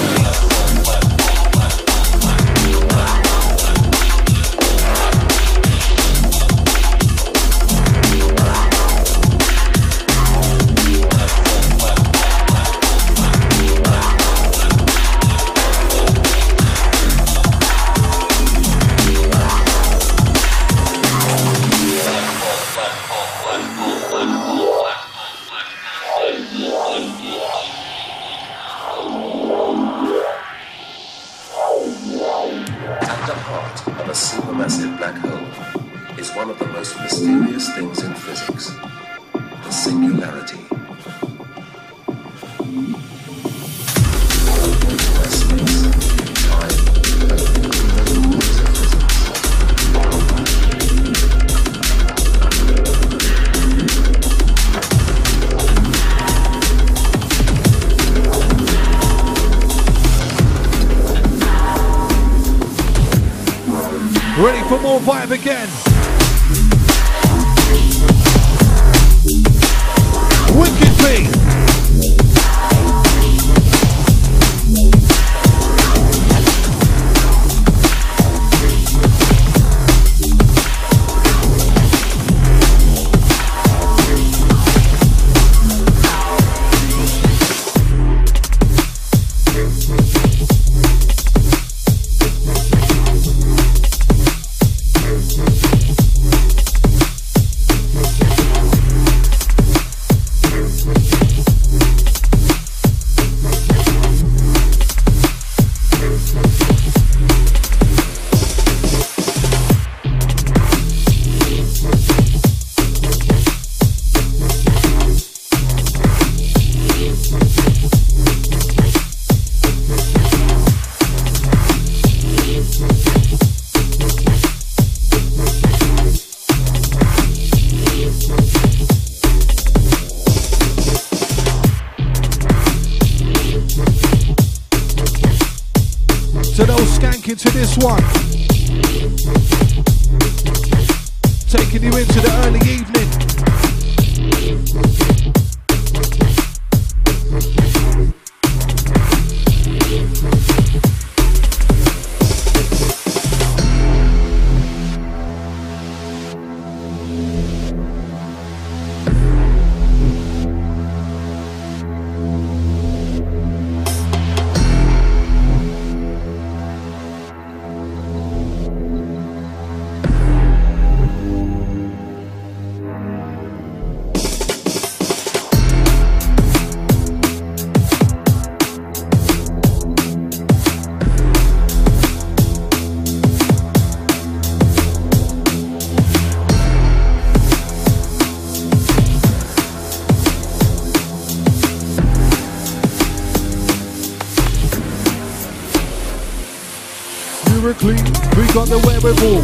Got the wherewithal.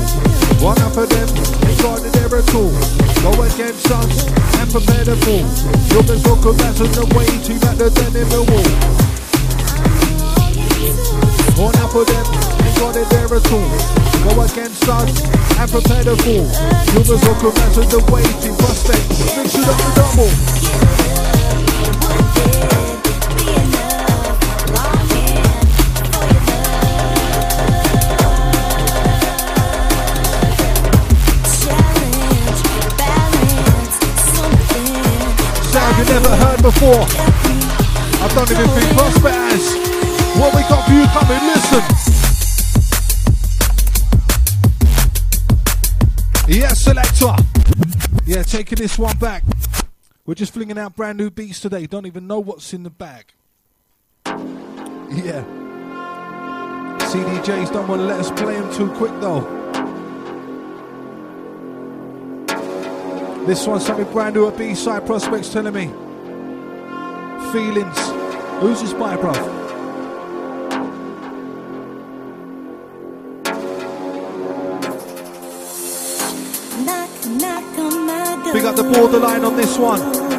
One up of them, it there at all. Go against us and prepare the fall. You're the soccer that's on the way, team at the den in the wall. One up of them, got it there at all. Go against us and prepare the fall. You're the soccer that's on the way, team prospect. Mix it up the double. You never heard before. I don't even think Prospect has. What we got for you coming, listen. Yeah, selector. Yeah, taking this one back. We're just flinging out brand new beats today. Don't even know what's in the bag. Yeah. CDJs don't want to let us play them too quick though. This one's something brand new at B-side prospects telling me. Feelings. Who's this by, bruv? Knock, knock on. Big up the borderline on this one.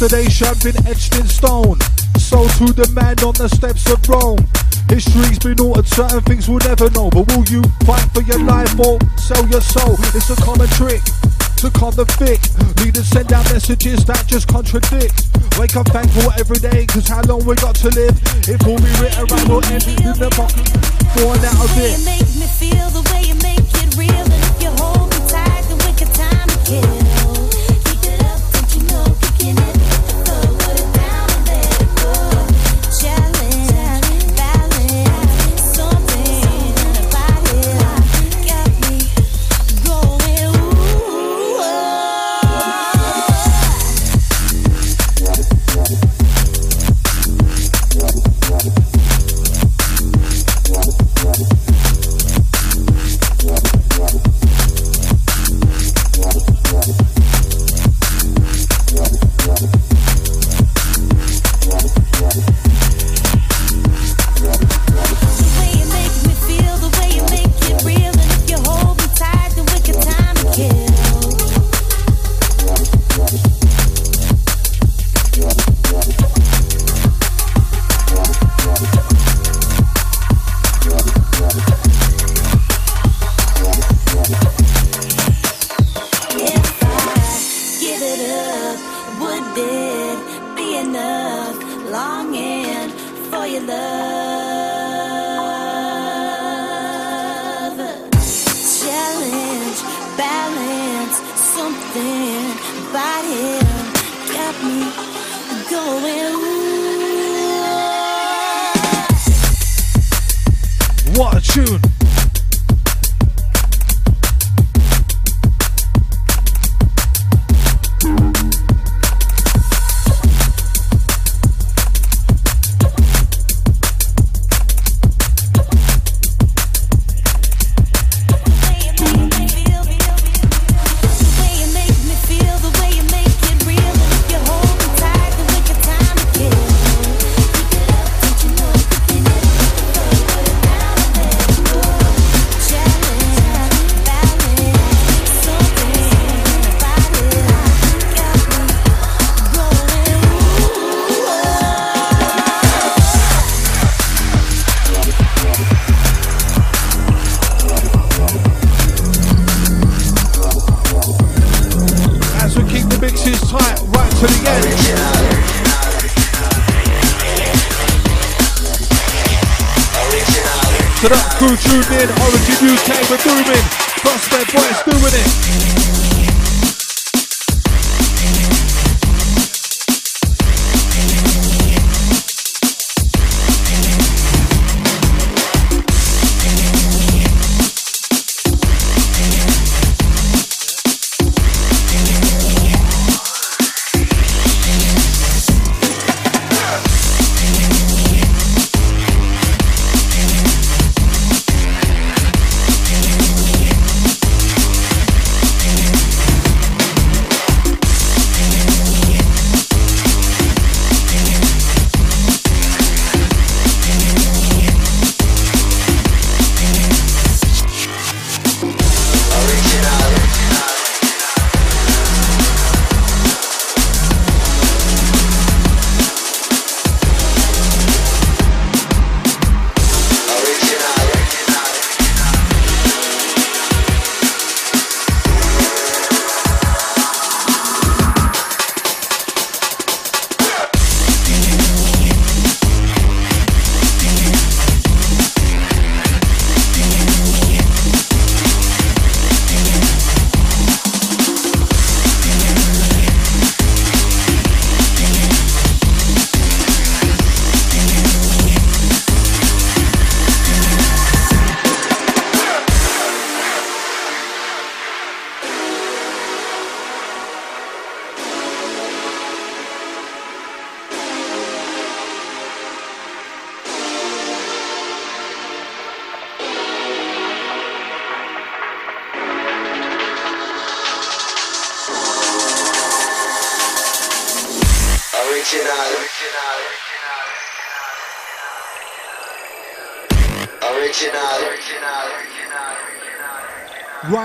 Right. World's been etched in stone. So to the man on the steps of Rome. History's been altered, certain things we'll never know. But will you fight for your life or sell your soul? It's a common trick to con the thick. Leaders send out messages that just contradict. Wake up thankful every day, cause how long we got to live? If all we written right will end in the falling out of way you it. make me feel, the way you make it real, and if you hold me tight, then we got time to kill.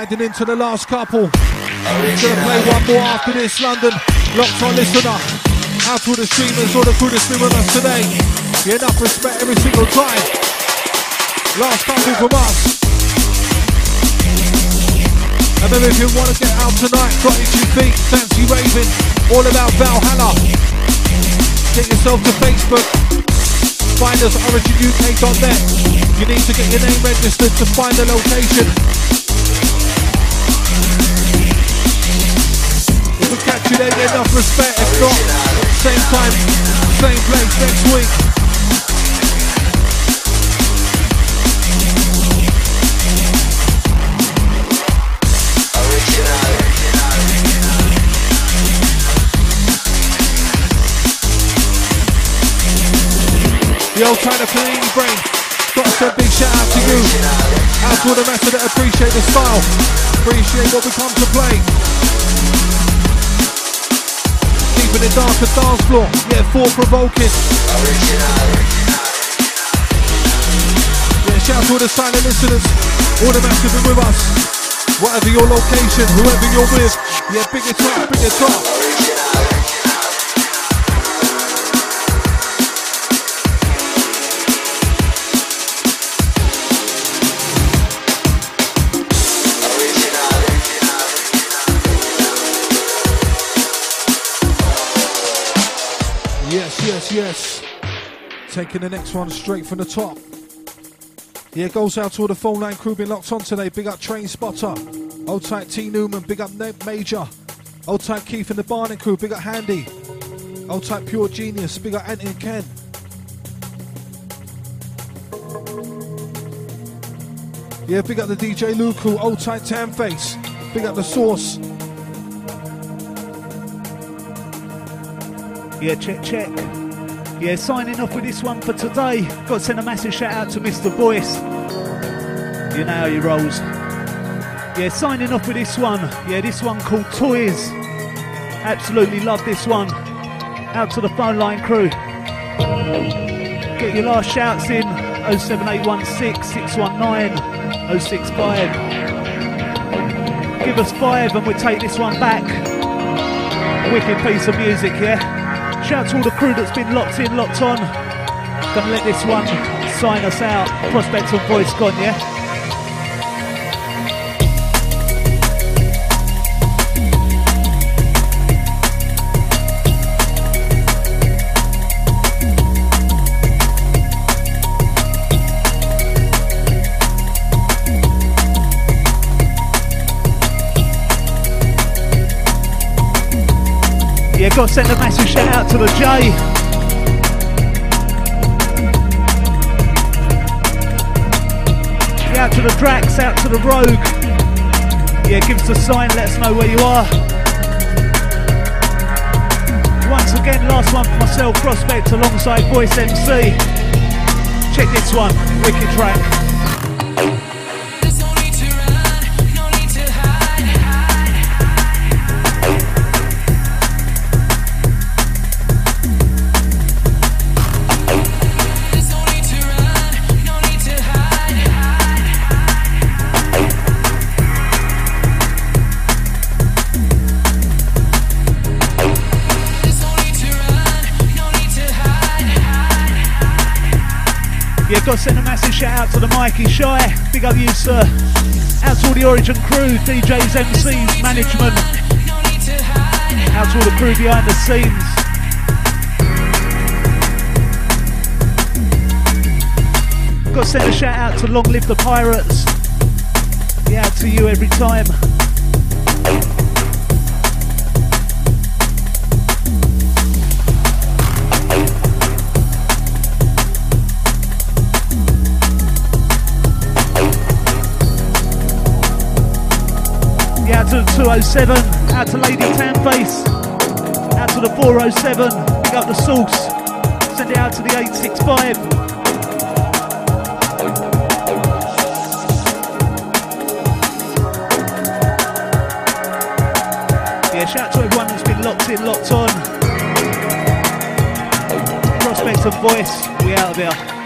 Riding into the last couple. Gonna play one more after this, London. Locked on listener. Out to the streamers, all the crew that's been with us today. Yeah, enough respect every single time. Last couple from us. And then if you want to get out tonight, got itchy feet, fancy raving, all about Valhalla. Get yourself to Facebook. Find us originuk.net. You need to get your name registered to find the location. If we catch you there, enough respect. If not, same time, same place next week. The old China Panini brain. Got to a big shout out to you. Out to all the master that appreciate the style. Appreciate what we come to play. In the darker dance floor. Yeah, thought provoking. Yeah, shout out to all the silent listeners. All the massive been with us. Whatever your location, whoever you're with. Yeah, big it up, big it. Yes. Taking the next one straight from the top. Yeah, goes out to all the phone line crew been locked on today. Big up Train Spotter. Old tight T Newman. Big up Ned Major. Old tight Keith and the Barney crew. Big up Handy. Old tight Pure Genius. Big up Anthony and Ken. Yeah, big up the DJ Luku. Old tight Tam Face. Big up the Source. Yeah, check, check. Yeah, signing off with this one for today. Got to send a massive shout out to Mr. Boyce. You know how he rolls. Yeah, signing off with this one. Yeah, this one called Toys. Absolutely love this one. Out to the phone line crew. Get your last shouts in 07816 619 065. Give us five and we'll take this one back. Wicked piece of music, yeah? Shout to all the crew that's been locked in, locked on. Gonna let this one sign us out. Prospects on voice gone, yeah? Yeah, gotta send a massive shout out to the J. Yeah, out to the Drax, out to the Rogue. Yeah, give us a sign, let us know where you are. Once again, last one for myself, Prospect, alongside Voice MC. Check this one, wicked track. Yeah, gotta send a massive shout out to the Mikey Shy. Big up you, sir. Out to all the Origin crew, DJs, MCs, management. To. Out to all the crew behind the scenes. Got to send a shout out to Long Live the Pirates. Yeah, out to you every time. 207. Out to Lady Tanface. Out to the 407. Pick up the sauce. Send it out to the 865. Yeah, shout out to everyone that's been locked in, locked on. Prospect of voice, we out of here.